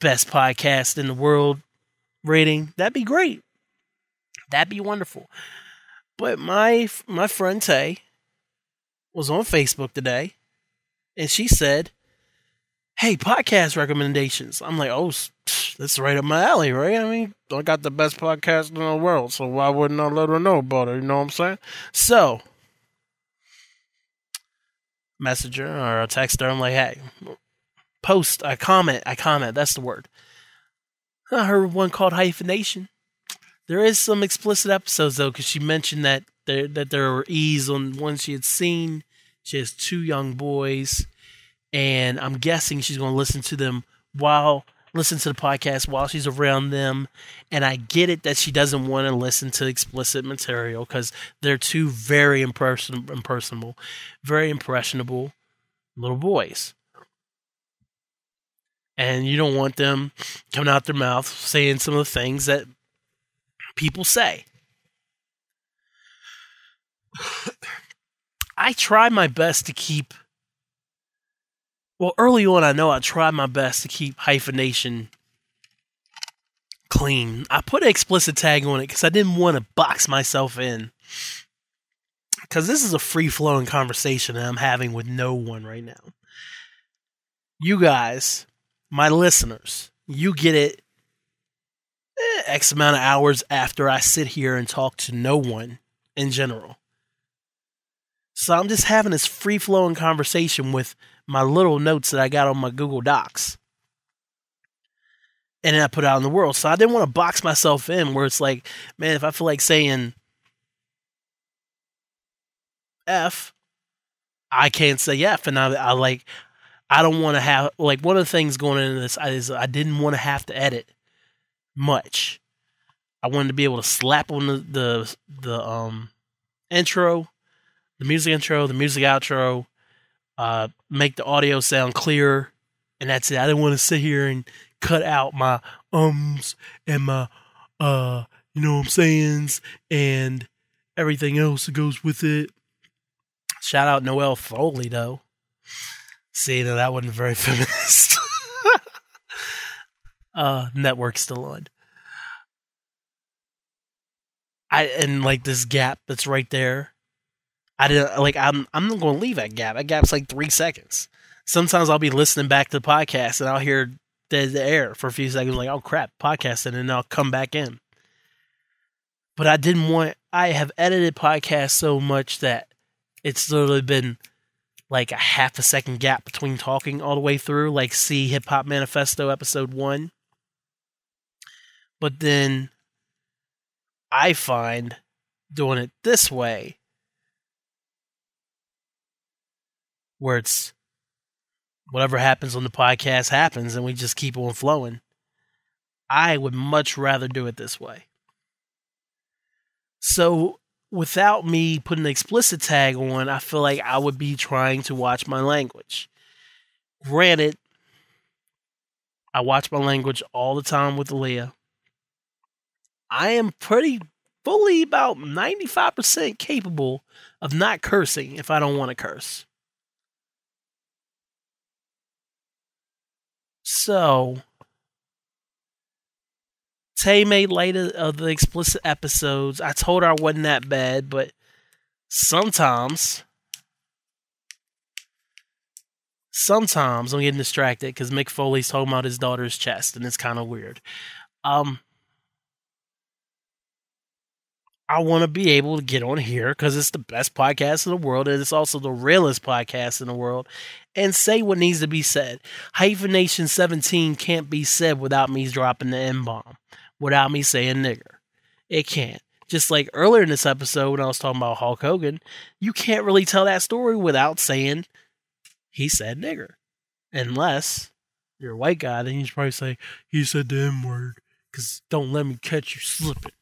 best podcast in the world rating, that'd be great. That'd be wonderful. But my my friend Tay was on Facebook today, and she said, "Hey, podcast recommendations." I'm like, "Oh, that's right up my alley, right? I mean, I got the best podcast in the world, so why wouldn't I let her know about it? You know what I'm saying?" So, messenger or a texter, I'm like, "Hey, post, I comment, I comment. That's the word. I heard one called hyphenation. There is some explicit episodes though, because she mentioned that there that there were E's on one she had seen. She has two young boys, and I'm guessing she's going to listen to them while listen to the podcast while she's around them. And I get it that she doesn't want to listen to explicit material because they're two very imperson- impersonable, very impressionable little boys and you don't want them coming out their mouth saying some of the things that people say. *sighs* I try my best to keep. Well, early on, I know I tried my best to keep hyphenation clean. I put an explicit tag on it because I didn't want to box myself in. Because this is a free flowing conversation that I'm having with no one right now. You guys, my listeners, you get it eh, X amount of hours after I sit here and talk to no one in general. So I'm just having this free flowing conversation with my little notes that I got on my Google Docs. And then I put out in the world. So I didn't want to box myself in where it's like, man, if I feel like saying F, I can't say F. And I, I like, I don't want to have, like, one of the things going into this is I didn't want to have to edit much. I wanted to be able to slap on the, the, the um, intro, the music intro, the music outro, uh, make the audio sound clearer, and that's it. I didn't want to sit here and cut out my ums and my uh, you know what I'm sayings and everything else that goes with it. Shout out Noelle Foley though. See, that that wasn't very *laughs* feminist. *laughs* uh, network still on. I and like this gap that's right there I didn't like. I'm I'm not going to leave that gap. That gap's like three seconds. Sometimes I'll be listening back to the podcast and I'll hear dead air for a few seconds, like, oh crap, podcasting, and then I'll come back in. But I didn't want. I have edited podcasts so much that it's literally been like a half a second gap between talking all the way through, like see Hip Hop Manifesto episode one. But then I find doing it this way where it's whatever happens on the podcast happens and we just keep on flowing. I would much rather do it this way. So, without me putting an explicit tag on, I feel like I would be trying to watch my language. Granted, I watch my language all the time with Leah. I am pretty fully about 95% capable of not cursing if I don't want to curse. So, Tay made light of the explicit episodes. I told her I wasn't that bad, but sometimes, sometimes I'm getting distracted because Mick Foley's talking about his daughter's chest, and it's kind of weird. Um, I want to be able to get on here because it's the best podcast in the world and it's also the realest podcast in the world and say what needs to be said. Hyphenation 17 can't be said without me dropping the N bomb, without me saying nigger. It can't. Just like earlier in this episode when I was talking about Hulk Hogan, you can't really tell that story without saying he said nigger. Unless you're a white guy, then you should probably say he said the N word because don't let me catch you slipping.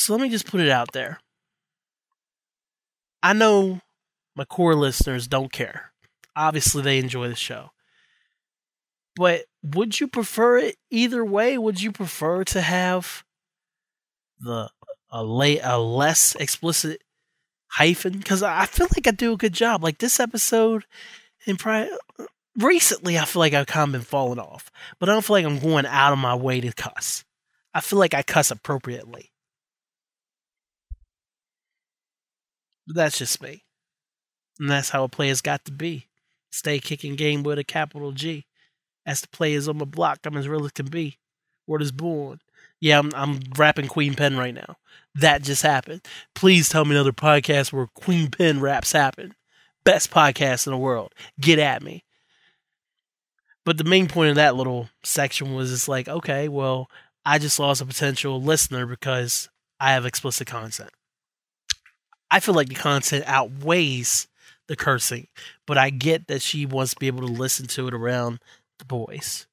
So let me just put it out there. I know my core listeners don't care. Obviously, they enjoy the show. But would you prefer it either way? Would you prefer to have the a, lay, a less explicit hyphen? Because I feel like I do a good job. Like this episode, and probably recently, I feel like I've kind of been falling off. But I don't feel like I'm going out of my way to cuss. I feel like I cuss appropriately. But that's just me. And that's how a player's got to be. Stay kicking game with a capital G. As the players on my block, I'm as real as can be. Word is born. Yeah, I'm I'm rapping Queen Pen right now. That just happened. Please tell me another podcast where Queen Pen raps happen. Best podcast in the world. Get at me. But the main point of that little section was it's like, okay, well, I just lost a potential listener because I have explicit content. I feel like the content outweighs the cursing, but I get that she wants to be able to listen to it around the boys.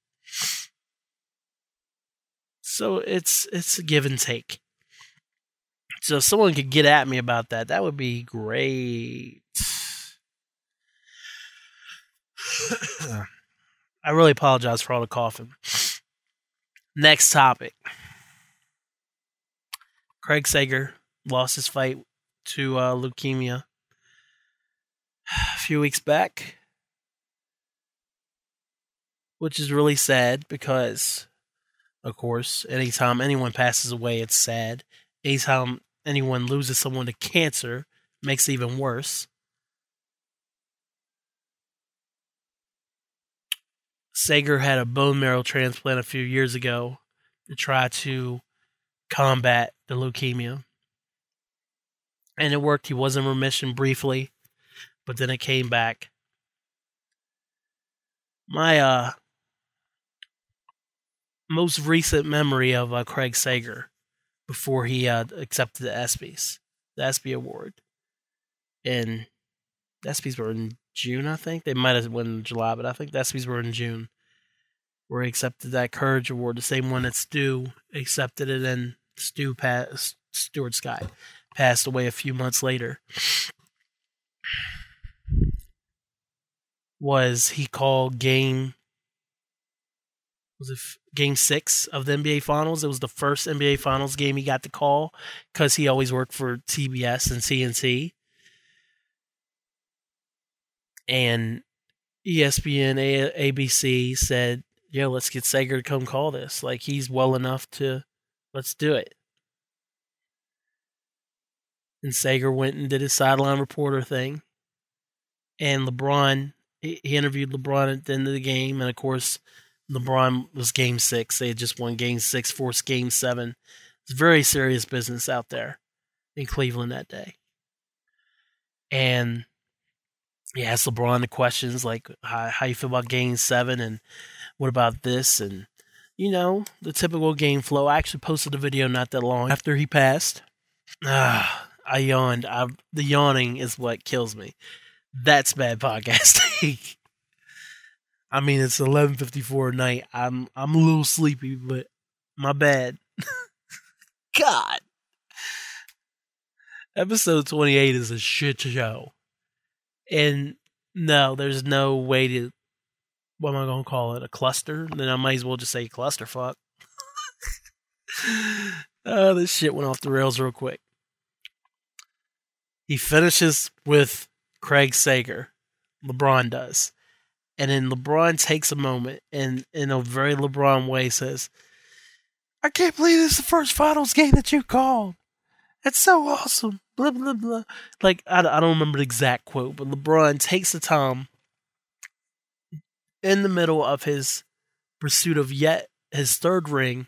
So it's it's a give and take. So if someone could get at me about that, that would be great. I really apologize for all the coughing. Next topic. Craig Sager lost his fight to uh, leukemia a few weeks back. which is really sad because, of course, anytime anyone passes away, it's sad. Anytime anyone loses someone to cancer, makes it even worse. Sager had a bone marrow transplant a few years ago to try to combat the leukemia. And it worked. He was in remission briefly, but then it came back. My uh most recent memory of uh, Craig Sager before he uh, accepted the ESPYS, the ESPY award. And the ESPYs were in June, I think. They might have won in July, but I think the ESPYs were in June. Where he accepted that Courage Award, the same one that Stu accepted it, in Stu passed, Stuart Scott passed away a few months later. Was he called game was it game six of the NBA Finals? It was the first NBA Finals game he got to call because he always worked for TBS and CNC. And ESPN, A- ABC said, "Yeah, let's get Sager to come call this. Like he's well enough to, let's do it." And Sager went and did his sideline reporter thing. And LeBron, he interviewed LeBron at the end of the game, and of course LeBron was game six. They had just won game six, forced game seven. It's very serious business out there in Cleveland that day. And he asked LeBron the questions like how, how you feel about game seven and what about this and you know, the typical game flow. I actually posted a video not that long after he passed. Ah, I yawned. I, the yawning is what kills me. That's bad podcasting. *laughs* I mean, it's eleven fifty four at night. I'm I'm a little sleepy, but my bad. *laughs* God, episode twenty eight is a shit show, and no, there's no way to. What am I gonna call it? A cluster? Then I might as well just say clusterfuck. *laughs* oh, this shit went off the rails real quick. He finishes with Craig Sager. LeBron does. And then LeBron takes a moment and in a very LeBron way says, I can't believe this is the first finals game that you called. It's so awesome. Blah, blah, blah. Like, I, I don't remember the exact quote, but LeBron takes the time in the middle of his pursuit of yet his third ring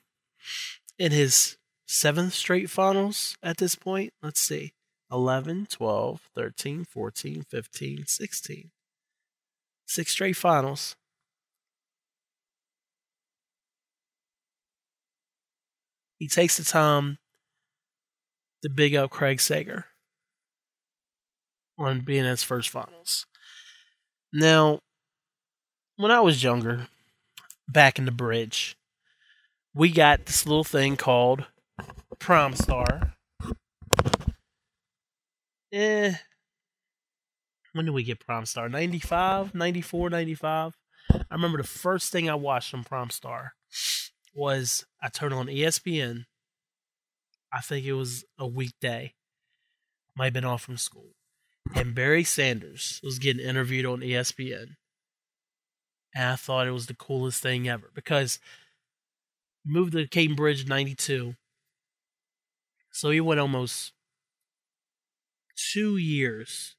in his seventh straight finals at this point. Let's see 11, 12, 13, 14, 15, 16 six straight finals. He takes the time to big up Craig Sager on being his first finals. Now, when I was younger, back in the bridge, we got this little thing called Prime Star. Eh, when did we get Prime Star? 95, 94, 95. I remember the first thing I watched on Prime Star was I turned on ESPN. I think it was a weekday. Might have been off from school. And Barry Sanders was getting interviewed on ESPN. And I thought it was the coolest thing ever because moved to Cambridge 92. So he went almost two years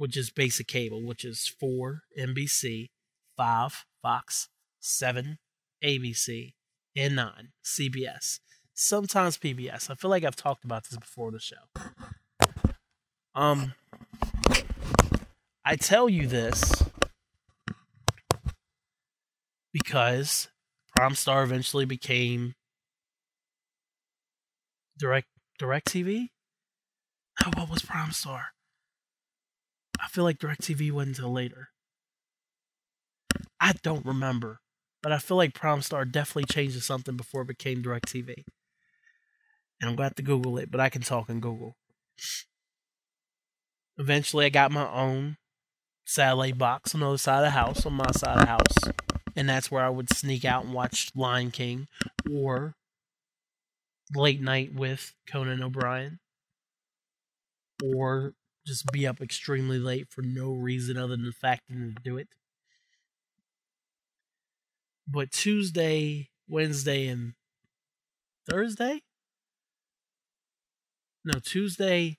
which is basic cable, which is 4 NBC, 5 Fox, 7 ABC, and 9 CBS. Sometimes PBS. I feel like I've talked about this before the show. Um I tell you this because Prime Star eventually became Direct Direct TV. What was Prime Star? I feel like DirecTV went until later. I don't remember, but I feel like Prime Star definitely changed to something before it became DirecTV. And I'm have to Google it, but I can talk in Google. Eventually, I got my own satellite box on the other side of the house, on my side of the house. And that's where I would sneak out and watch Lion King or Late Night with Conan O'Brien or just be up extremely late for no reason other than the fact to do it. but Tuesday, Wednesday, and Thursday? No, Tuesday,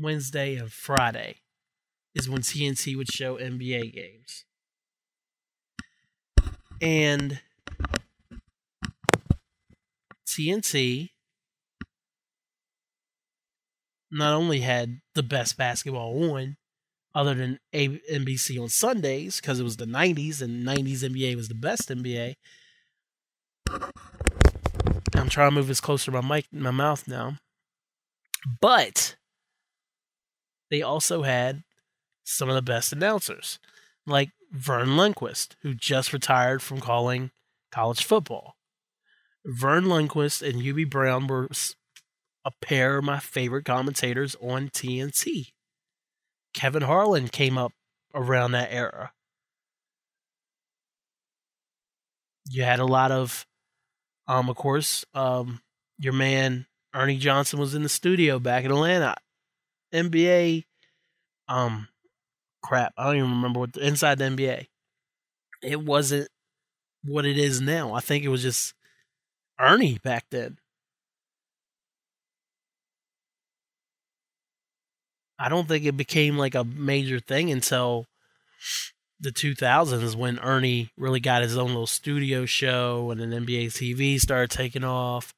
Wednesday, and Friday is when TNT would show NBA games. And TNT not only had the best basketball on, other than A- NBC on Sundays, because it was the 90s and 90s NBA was the best NBA. I'm trying to move this closer to my mic, my mouth now. But they also had some of the best announcers, like Verne Lundquist, who just retired from calling college football. Verne Lundquist and Hubie Brown were a pair of my favorite commentators on TNT. Kevin Harlan came up around that era. You had a lot of, um, of course, um, your man Ernie Johnson was in the studio back in Atlanta. NBA, um, crap, I don't even remember what the, inside the NBA. It wasn't what it is now. I think it was just Ernie back then. I don't think it became like a major thing until the 2000s when Ernie really got his own little studio show and then NBA TV started taking off.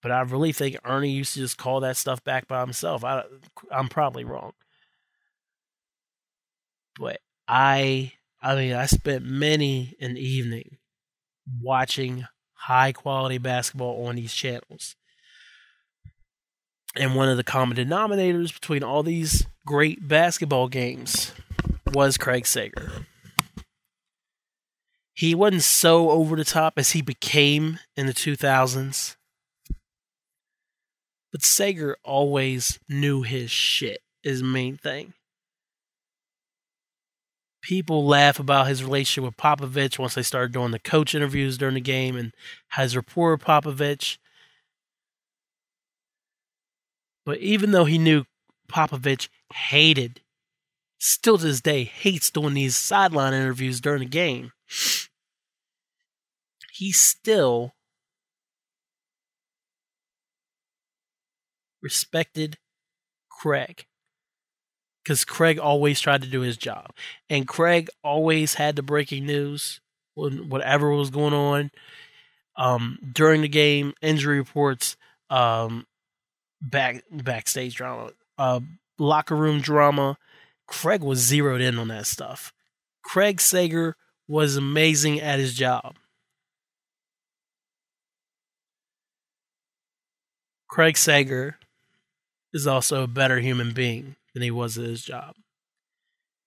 But I really think Ernie used to just call that stuff back by himself. I, I'm probably wrong. But I, I mean, I spent many an evening watching high quality basketball on these channels. And one of the common denominators between all these great basketball games was Craig Sager. He wasn't so over the top as he became in the 2000s. But Sager always knew his shit, is main thing. People laugh about his relationship with Popovich once they started doing the coach interviews during the game and his rapport with Popovich. But even though he knew Popovich hated, still to this day hates doing these sideline interviews during the game, he still respected Craig. Because Craig always tried to do his job, and Craig always had the breaking news when whatever was going on um, during the game, injury reports, um, back backstage drama, uh, locker room drama. Craig was zeroed in on that stuff. Craig Sager was amazing at his job. Craig Sager is also a better human being than he was at his job.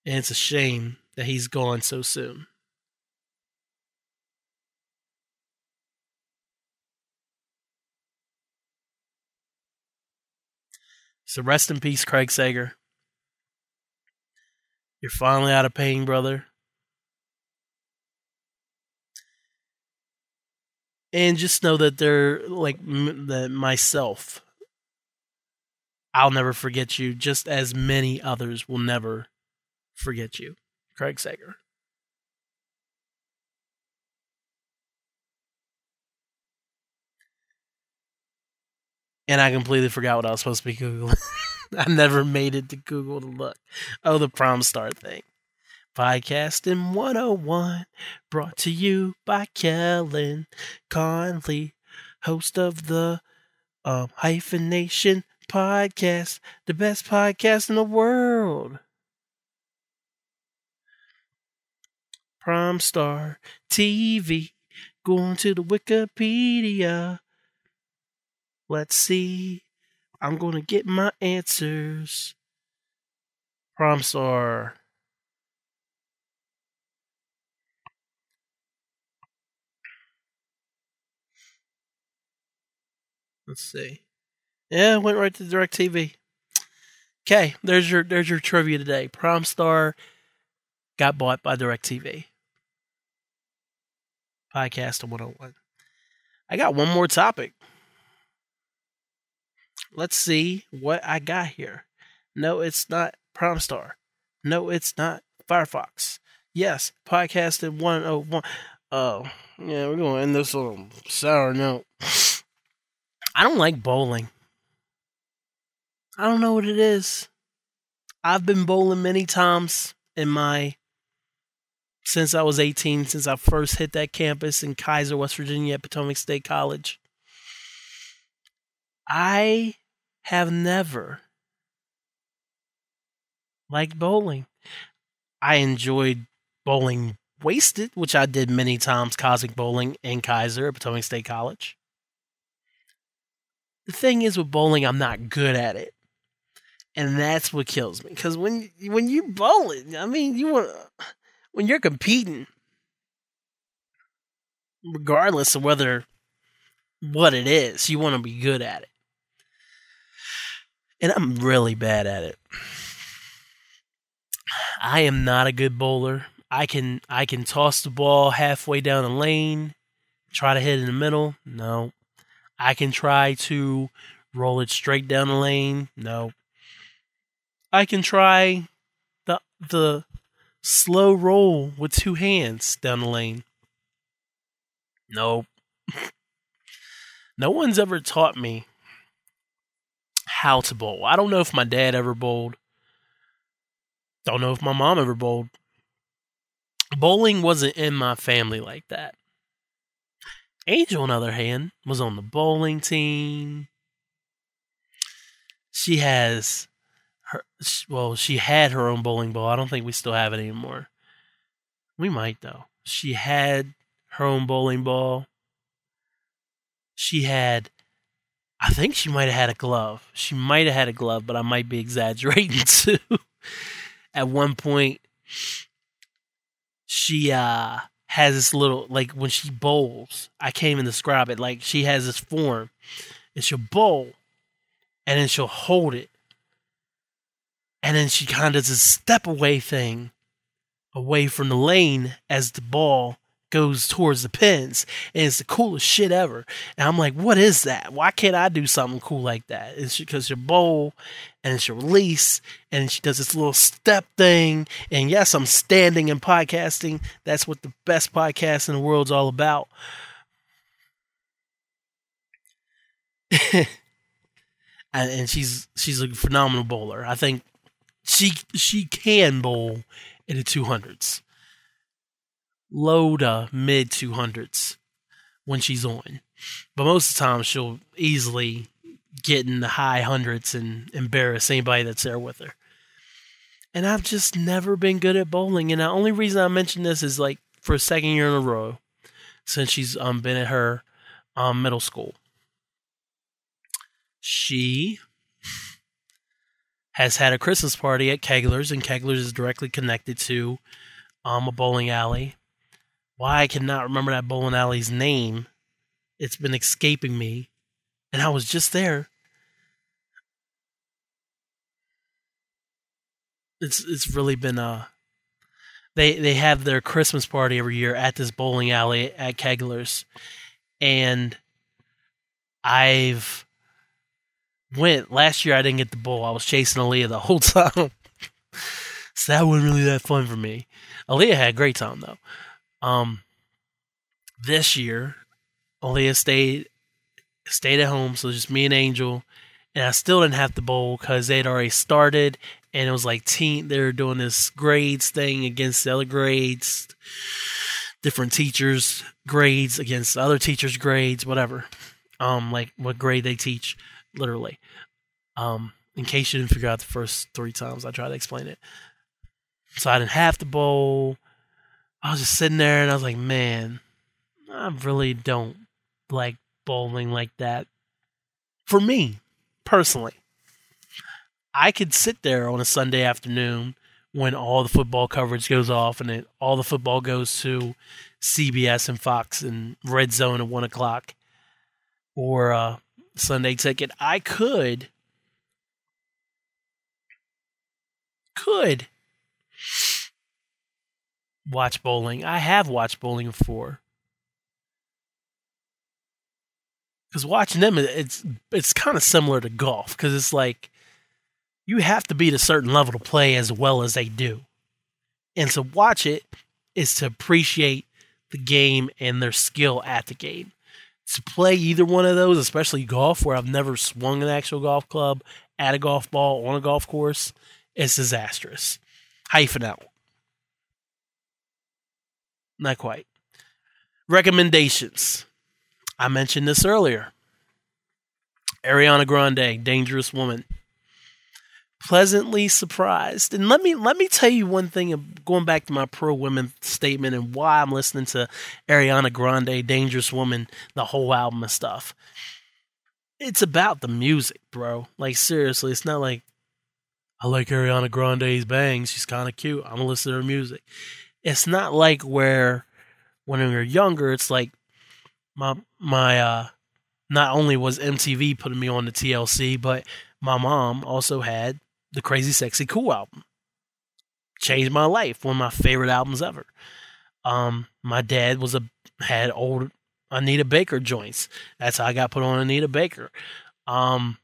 And it's a shame that he's gone so soon. So rest in peace, Craig Sager. You're finally out of pain, brother. And just know that they're like that myself. I'll never forget you, just as many others will never forget you. Craig Sager. And I completely forgot what I was supposed to be Googling. *laughs* I never made it to Google to look. Oh, the Prime Star thing. Podcasting 101, brought to you by Kellen Conley, host of the um, Hyphenation podcast, the best podcast in the world. Prime Star TV, going to the Wikipedia. Let's see. I'm going to get my answers. Prime Star. Let's see. Yeah, went right to DirecTV. Okay, there's your there's your trivia today. Prime Star got bought by DirecTV. Podcast 101. I got one more topic. Let's see what I got here. No, it's not Prime Star. No, it's not Firefox. Yes, Podcasting 101. Oh, yeah, we're gonna end this on sour note. *sighs* I don't like bowling. I don't know what it is. I've been bowling many times in my since I was 18, since I first hit that campus in Keyser, West Virginia at Potomac State College. I have never liked bowling. I enjoyed bowling wasted, which I did many times, cosmic bowling in Keyser at Potomac State College. The thing is with bowling, I'm not good at it. And that's what kills me. Because when when you bowling, I mean, you want when you're competing, regardless of whether what it is, you want to be good at it. And I'm really bad at it. I am not a good bowler. I can I can toss the ball halfway down the lane, try to hit in the middle. No. I can try to roll it straight down the lane. No. I can try the the slow roll with two hands down the lane. Nope. *laughs* no one's ever taught me how to bowl. I don't know if my dad ever bowled. Don't know if my mom ever bowled. Bowling wasn't in my family like that. Angel, on the other hand, was on the bowling team. She has her well, she had her own bowling ball. I don't think we still have it anymore. We might though. She had her own bowling ball. She had I think she might have had a glove. She might have had a glove, but I might be exaggerating *laughs* too. At one point she uh has this little like when she bowls, I can't even describe it. Like she has this form and she'll bowl and then she'll hold it and then she kind of does a step away thing away from the lane as the ball goes towards the pins. And it's the coolest shit ever. And I'm like, what is that? Why can't I do something cool like that? It's because your bowl and it's your release. And she does this little step thing. And yes, I'm standing and podcasting. That's what the best podcast in the world's all about. *laughs* and, she's she's a phenomenal bowler. I think she she can bowl in the two hundreds, low to mid two hundreds when she's on, but most of the time she'll easily get in the high hundreds and embarrass anybody that's there with her. And I've just never been good at bowling, and the only reason I mention this is like for a second year in a row since she's um been at her um middle school. She has had a Christmas party at Kegler's, and Kegler's is directly connected to um, a bowling alley. Why I cannot remember that bowling alley's name, it's been escaping me, and I was just there. It's it's really been uh they they have their Christmas party every year at this bowling alley at Kegler's, and I've went last year. I didn't get the bowl. I was chasing Aaliyah the whole *laughs* time, so that wasn't really that fun for me. Aaliyah had a great time though. Um, this year, Aaliyah stayed stayed at home, so just me and Angel, and I still didn't have the bowl because they'd already started, and it was like team. They were doing this grades thing against the other grades, different teachers' grades against other teachers' grades, whatever. Um, like what grade they teach literally. Um, in case you didn't figure out the first three times I tried to explain it. So I didn't have to bowl. I was just sitting there and I was like, man, I really don't like bowling like that. For me, personally, I could sit there on a Sunday afternoon when all the football coverage goes off and it, all the football goes to CBS and Fox and Red Zone at one o'clock, or uh, Sunday ticket, I could could watch bowling. I have watched bowling before. Cuz watching them it's it's kind of similar to golf cuz it's like you have to be at a certain level to play as well as they do. And to watch it is to appreciate the game and their skill at the game. To play either one of those, especially golf, where I've never swung an actual golf club at a golf ball on a golf course, is disastrous. Hyphen out. Not quite. Recommendations. I mentioned this earlier. Ariana Grande, Dangerous Woman. Pleasantly surprised. And let me let me tell you one thing going back to my pro women statement and why I'm listening to Ariana Grande, Dangerous Woman, the whole album and stuff. It's about the music, bro. Like seriously, it's not like I like Ariana Grande's bangs. She's kind of cute. I'm gonna listen to her music. It's not like where when we were younger, it's like my my uh not only was MTV putting me on the TLC, but my mom also had the Crazy Sexy Cool album. Changed my life, one of my favorite albums ever. Um, my dad was a had old Anita Baker joints. That's how I got put on Anita Baker. Um,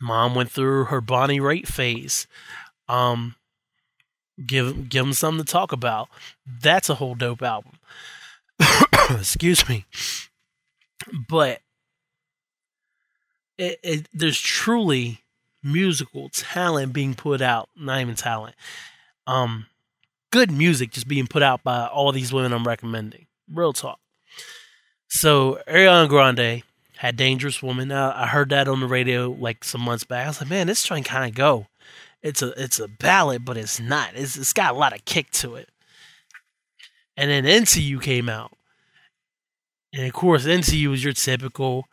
mom went through her Bonnie Raitt phase. Um, give give them something to talk about. That's a whole dope album. *coughs* Excuse me, but it, it, there's truly musical talent being put out. Not even talent, um, good music just being put out by all these women I'm recommending. Real talk. So Ariana Grande had "Dangerous Woman." I heard that on the radio like some months back. I was like, man, this trying kind of go it's a it's a ballad, but it's not. It's it's got a lot of kick to it. And then You came out, and of course, You is your typical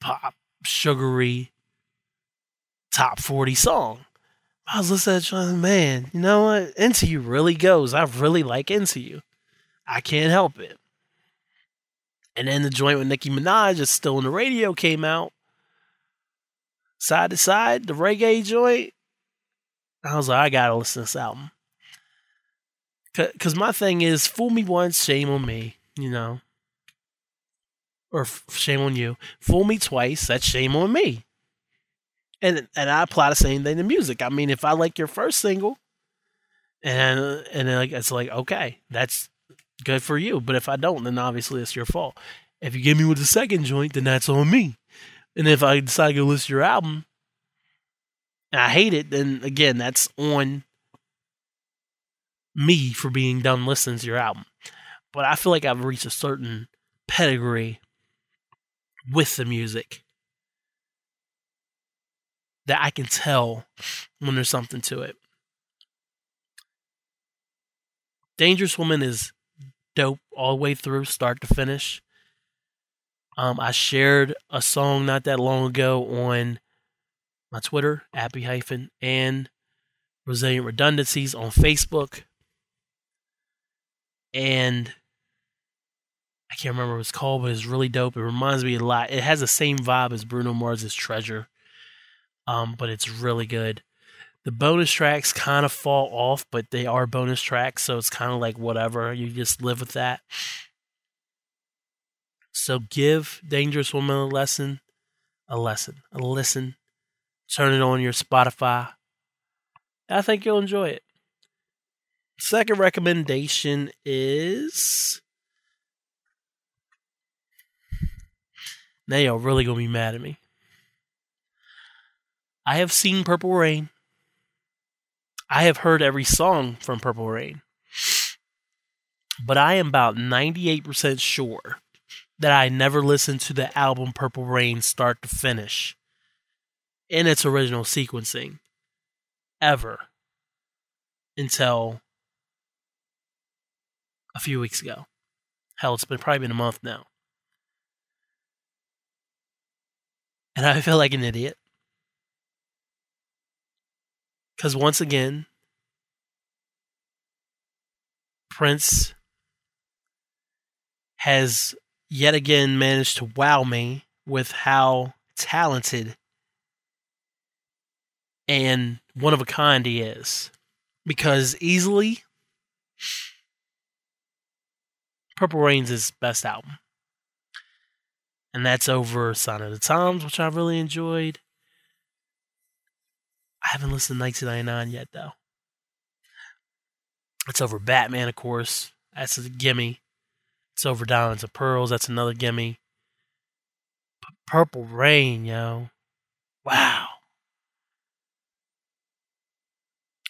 pop, sugary, top forty song. I was listening to man, you know what? You really goes. I really like You. I can't help it. And then the joint with Nicki Minaj is still on the radio came out. Side to side, the reggae joint. I was like, I gotta listen to this album. Because my thing is, fool me once, shame on me, you know. Or shame on you. Fool me twice, that's shame on me. And and I apply the same thing to music. I mean, if I like your first single, and and then like it's like okay, that's good for you. But if I don't, then obviously it's your fault. If you give me with the second joint, then that's on me. And if I decide to listen to your album, and I hate it, then again, that's on me for being done listening to your album. But I feel like I've reached a certain pedigree with the music that I can tell when there's something to it. Dangerous Woman is dope all the way through, start to finish. Um, I shared a song not that long ago on my Twitter, Appy hyphen, and Resilient Redundancies on Facebook. And I can't remember what it's called, but it's really dope. It reminds me a lot. It has the same vibe as Bruno Mars's Treasure, um, but it's really good. The bonus tracks kind of fall off, but they are bonus tracks, so it's kind of like whatever. You just live with that. So give Dangerous Woman a lesson, a lesson, a listen, Turn it on your Spotify. I think you'll enjoy it. Second recommendation is. Now y'all really gonna be mad at me. I have seen Purple Rain. I have heard every song from Purple Rain. But I am about 98% sure that I never listened to the album Purple Rain start to finish in its original sequencing ever until a few weeks ago. Hell, it's been probably been a month now. And I feel like an idiot. Because once again, Prince has yet again managed to wow me with how talented and one of a kind he is. Because easily, Purple Rain's his best album. And that's over Sign of the Times, which I really enjoyed. I haven't listened to 1999 yet, though. It's over Batman, of course. That's a gimme. Silver Diamonds and Pearls, that's another gimme. P- Purple Rain, yo. Wow.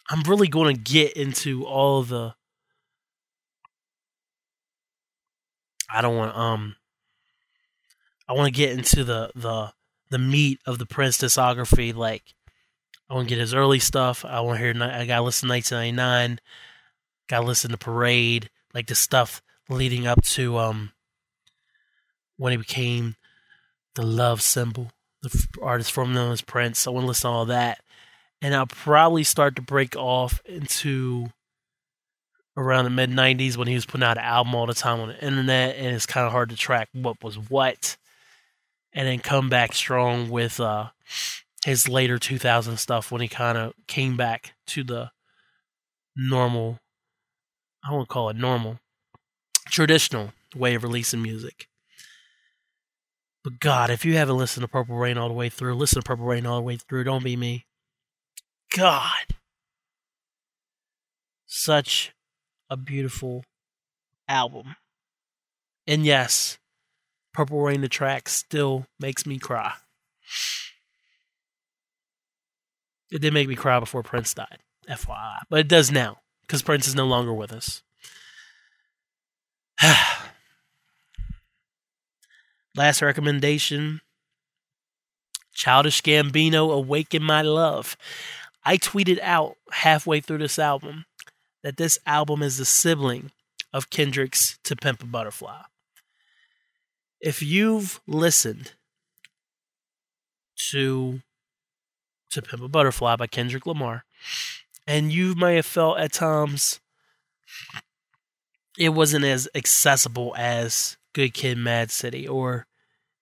I'm really going to get into all the I don't want um I want to get into the the the meat of the Prince discography like I want to get his early stuff. I want to hear I got to listen to 1999. Got to listen to Parade, like the stuff leading up to um when he became the love symbol, the artist from known as Prince. I want to listen to all that and I'll probably start to break off into around the mid 90s when he was putting out an album all the time on the internet and it's kind of hard to track what was what and then come back strong with uh, his later 2000 stuff when he kind of came back to the normal i won't call it normal traditional way of releasing music. But god if you haven't listened to purple rain all the way through listen to purple rain all the way through. Don't be me God. Such a beautiful album. And yes, Purple Rain the track still makes me cry. It did make me cry before Prince died, FYI. But it does now, because Prince is no longer with us. *sighs* Last recommendation Childish Gambino, Awaken My Love. I tweeted out halfway through this album that this album is the sibling of Kendrick's To Pimp a Butterfly. If you've listened to To Pimp a Butterfly by Kendrick Lamar, and you may have felt at times it wasn't as accessible as Good Kid Mad City, or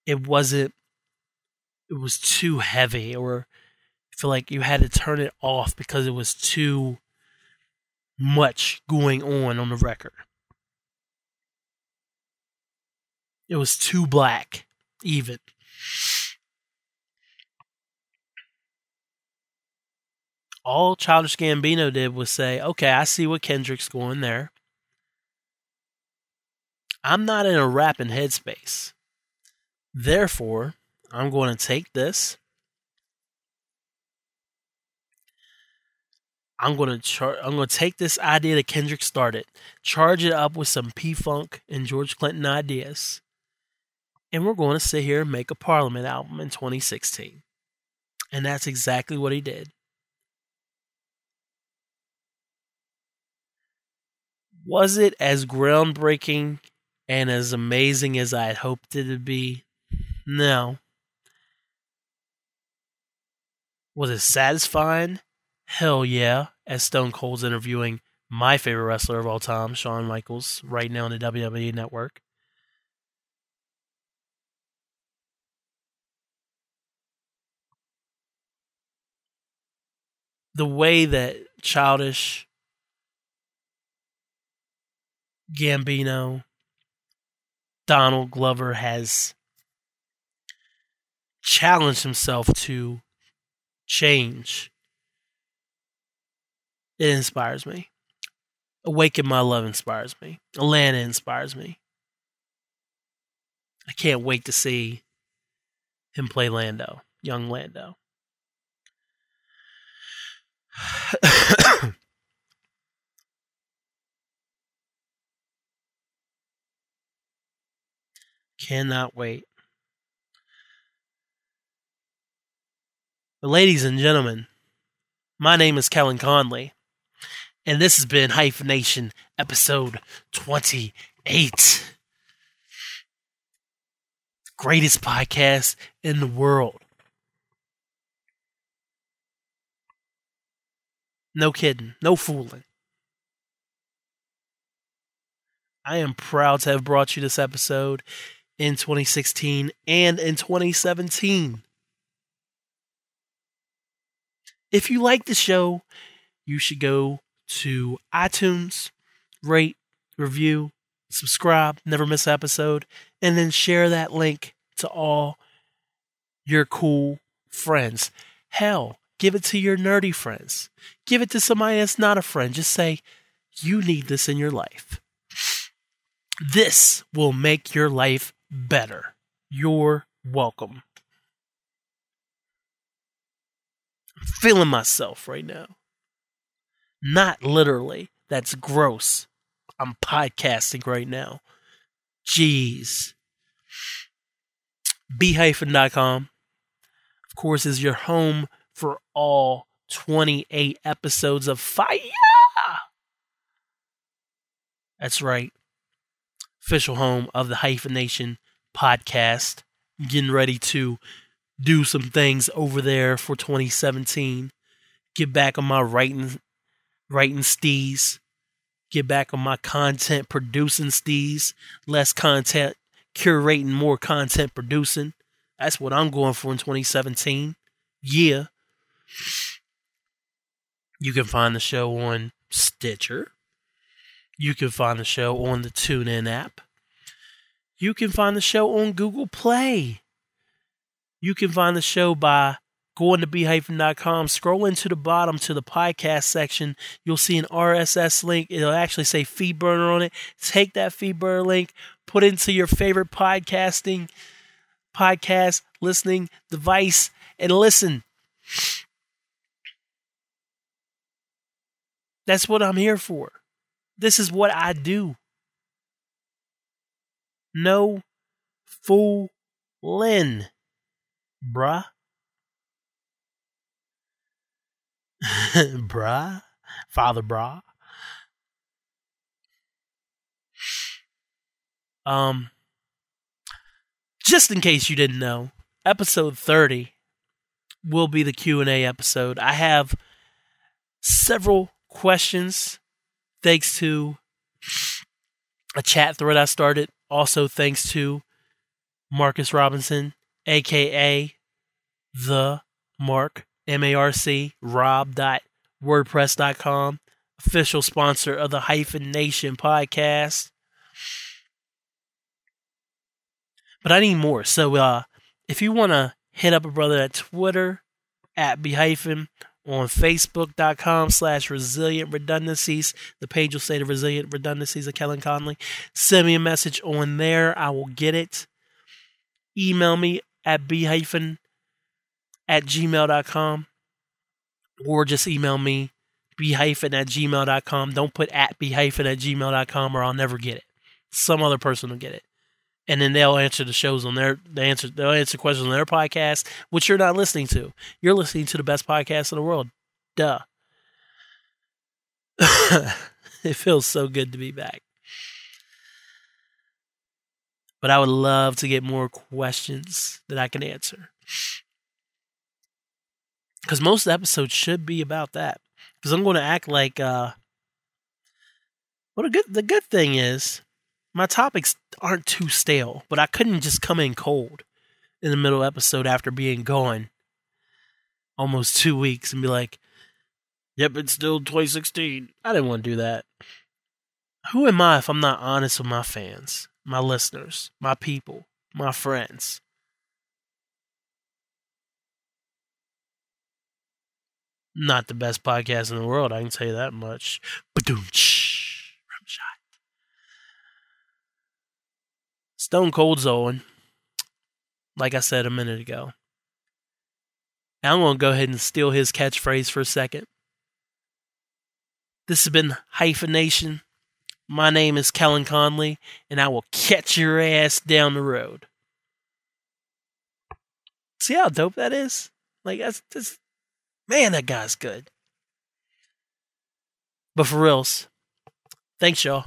it wasn't, it was too heavy, or feel like you had to turn it off because it was too much going on on the record. It was too black, even. All Childish Gambino did was say, okay, I see what Kendrick's going there. I'm not in a rapping headspace. Therefore, I'm going to take this I'm gonna char- I'm gonna take this idea that Kendrick started, charge it up with some P Funk and George Clinton ideas, and we're going to sit here and make a Parliament album in 2016. And that's exactly what he did. Was it as groundbreaking and as amazing as I had hoped it to be? No. Was it satisfying? Hell yeah, as Stone Cold's interviewing my favorite wrestler of all time, Shawn Michaels, right now on the WWE network. The way that childish Gambino, Donald Glover has challenged himself to change it inspires me. Awaken My Love inspires me. Atlanta inspires me. I can't wait to see him play Lando, young Lando. *sighs* Cannot wait. But ladies and gentlemen, my name is Kellen Conley and this has been Hyphenation episode 28. Greatest podcast in the world. No kidding, no fooling. I am proud to have brought you this episode in 2016 and in 2017. If you like the show, you should go to iTunes, rate, review, subscribe, never miss an episode, and then share that link to all your cool friends. Hell, give it to your nerdy friends. Give it to somebody that's not a friend. Just say, you need this in your life. This will make your life better. You're welcome. I'm feeling myself right now. Not literally. That's gross. I'm podcasting right now. Jeez. B-hyphen.com, of course, is your home for all 28 episodes of Fire. That's right. Official home of the Hyphenation podcast. Getting ready to do some things over there for 2017. Get back on my writing writing stees, Get back on my content producing stees, Less content curating, more content producing. That's what I'm going for in 2017. Yeah. You can find the show on Stitcher. You can find the show on the TuneIn app. You can find the show on Google Play. You can find the show by going to b-hyphen.com, scroll into the bottom to the podcast section. You'll see an RSS link. It'll actually say FeedBurner on it. Take that FeedBurner link, put into your favorite podcasting podcast listening device, and listen. That's what I'm here for. This is what I do. No fool Lynn, bruh. *laughs* bruh. Father Bra. Um just in case you didn't know, episode 30 will be the Q&A episode. I have several questions thanks to a chat thread I started. Also thanks to Marcus Robinson, aka the Mark M A R C Rob.wordpress.com, official sponsor of the Hyphenation podcast. But I need more. So uh, if you want to hit up a brother at Twitter at B hyphen on Facebook.com slash resilient redundancies. The page will say the resilient redundancies of Kellen Conley. Send me a message on there. I will get it. Email me at b hyphen at gmail.com or just email me b hyphen at gmail.com. Don't put at b hyphen at gmail.com or I'll never get it. Some other person will get it. And then they'll answer the shows on their they answer they'll answer questions on their podcast, which you're not listening to. You're listening to the best podcast in the world. Duh. *laughs* it feels so good to be back. But I would love to get more questions that I can answer because most episodes should be about that. Because I'm going to act like, uh, well, the good the good thing is my topics aren't too stale, but I couldn't just come in cold in the middle episode after being gone almost two weeks and be like, "Yep, it's still 2016." I didn't want to do that. Who am I if I'm not honest with my fans, my listeners, my people, my friends? Not the best podcast in the world, I can tell you that much. Stone Cold Zolan, like I said a minute ago. I'm going to go ahead and steal his catchphrase for a second. This has been Hyphenation. My name is Kellen Conley, and I will catch your ass down the road. See how dope that is? Like that's, that's Man, that guy's good. But for reals, thanks, y'all.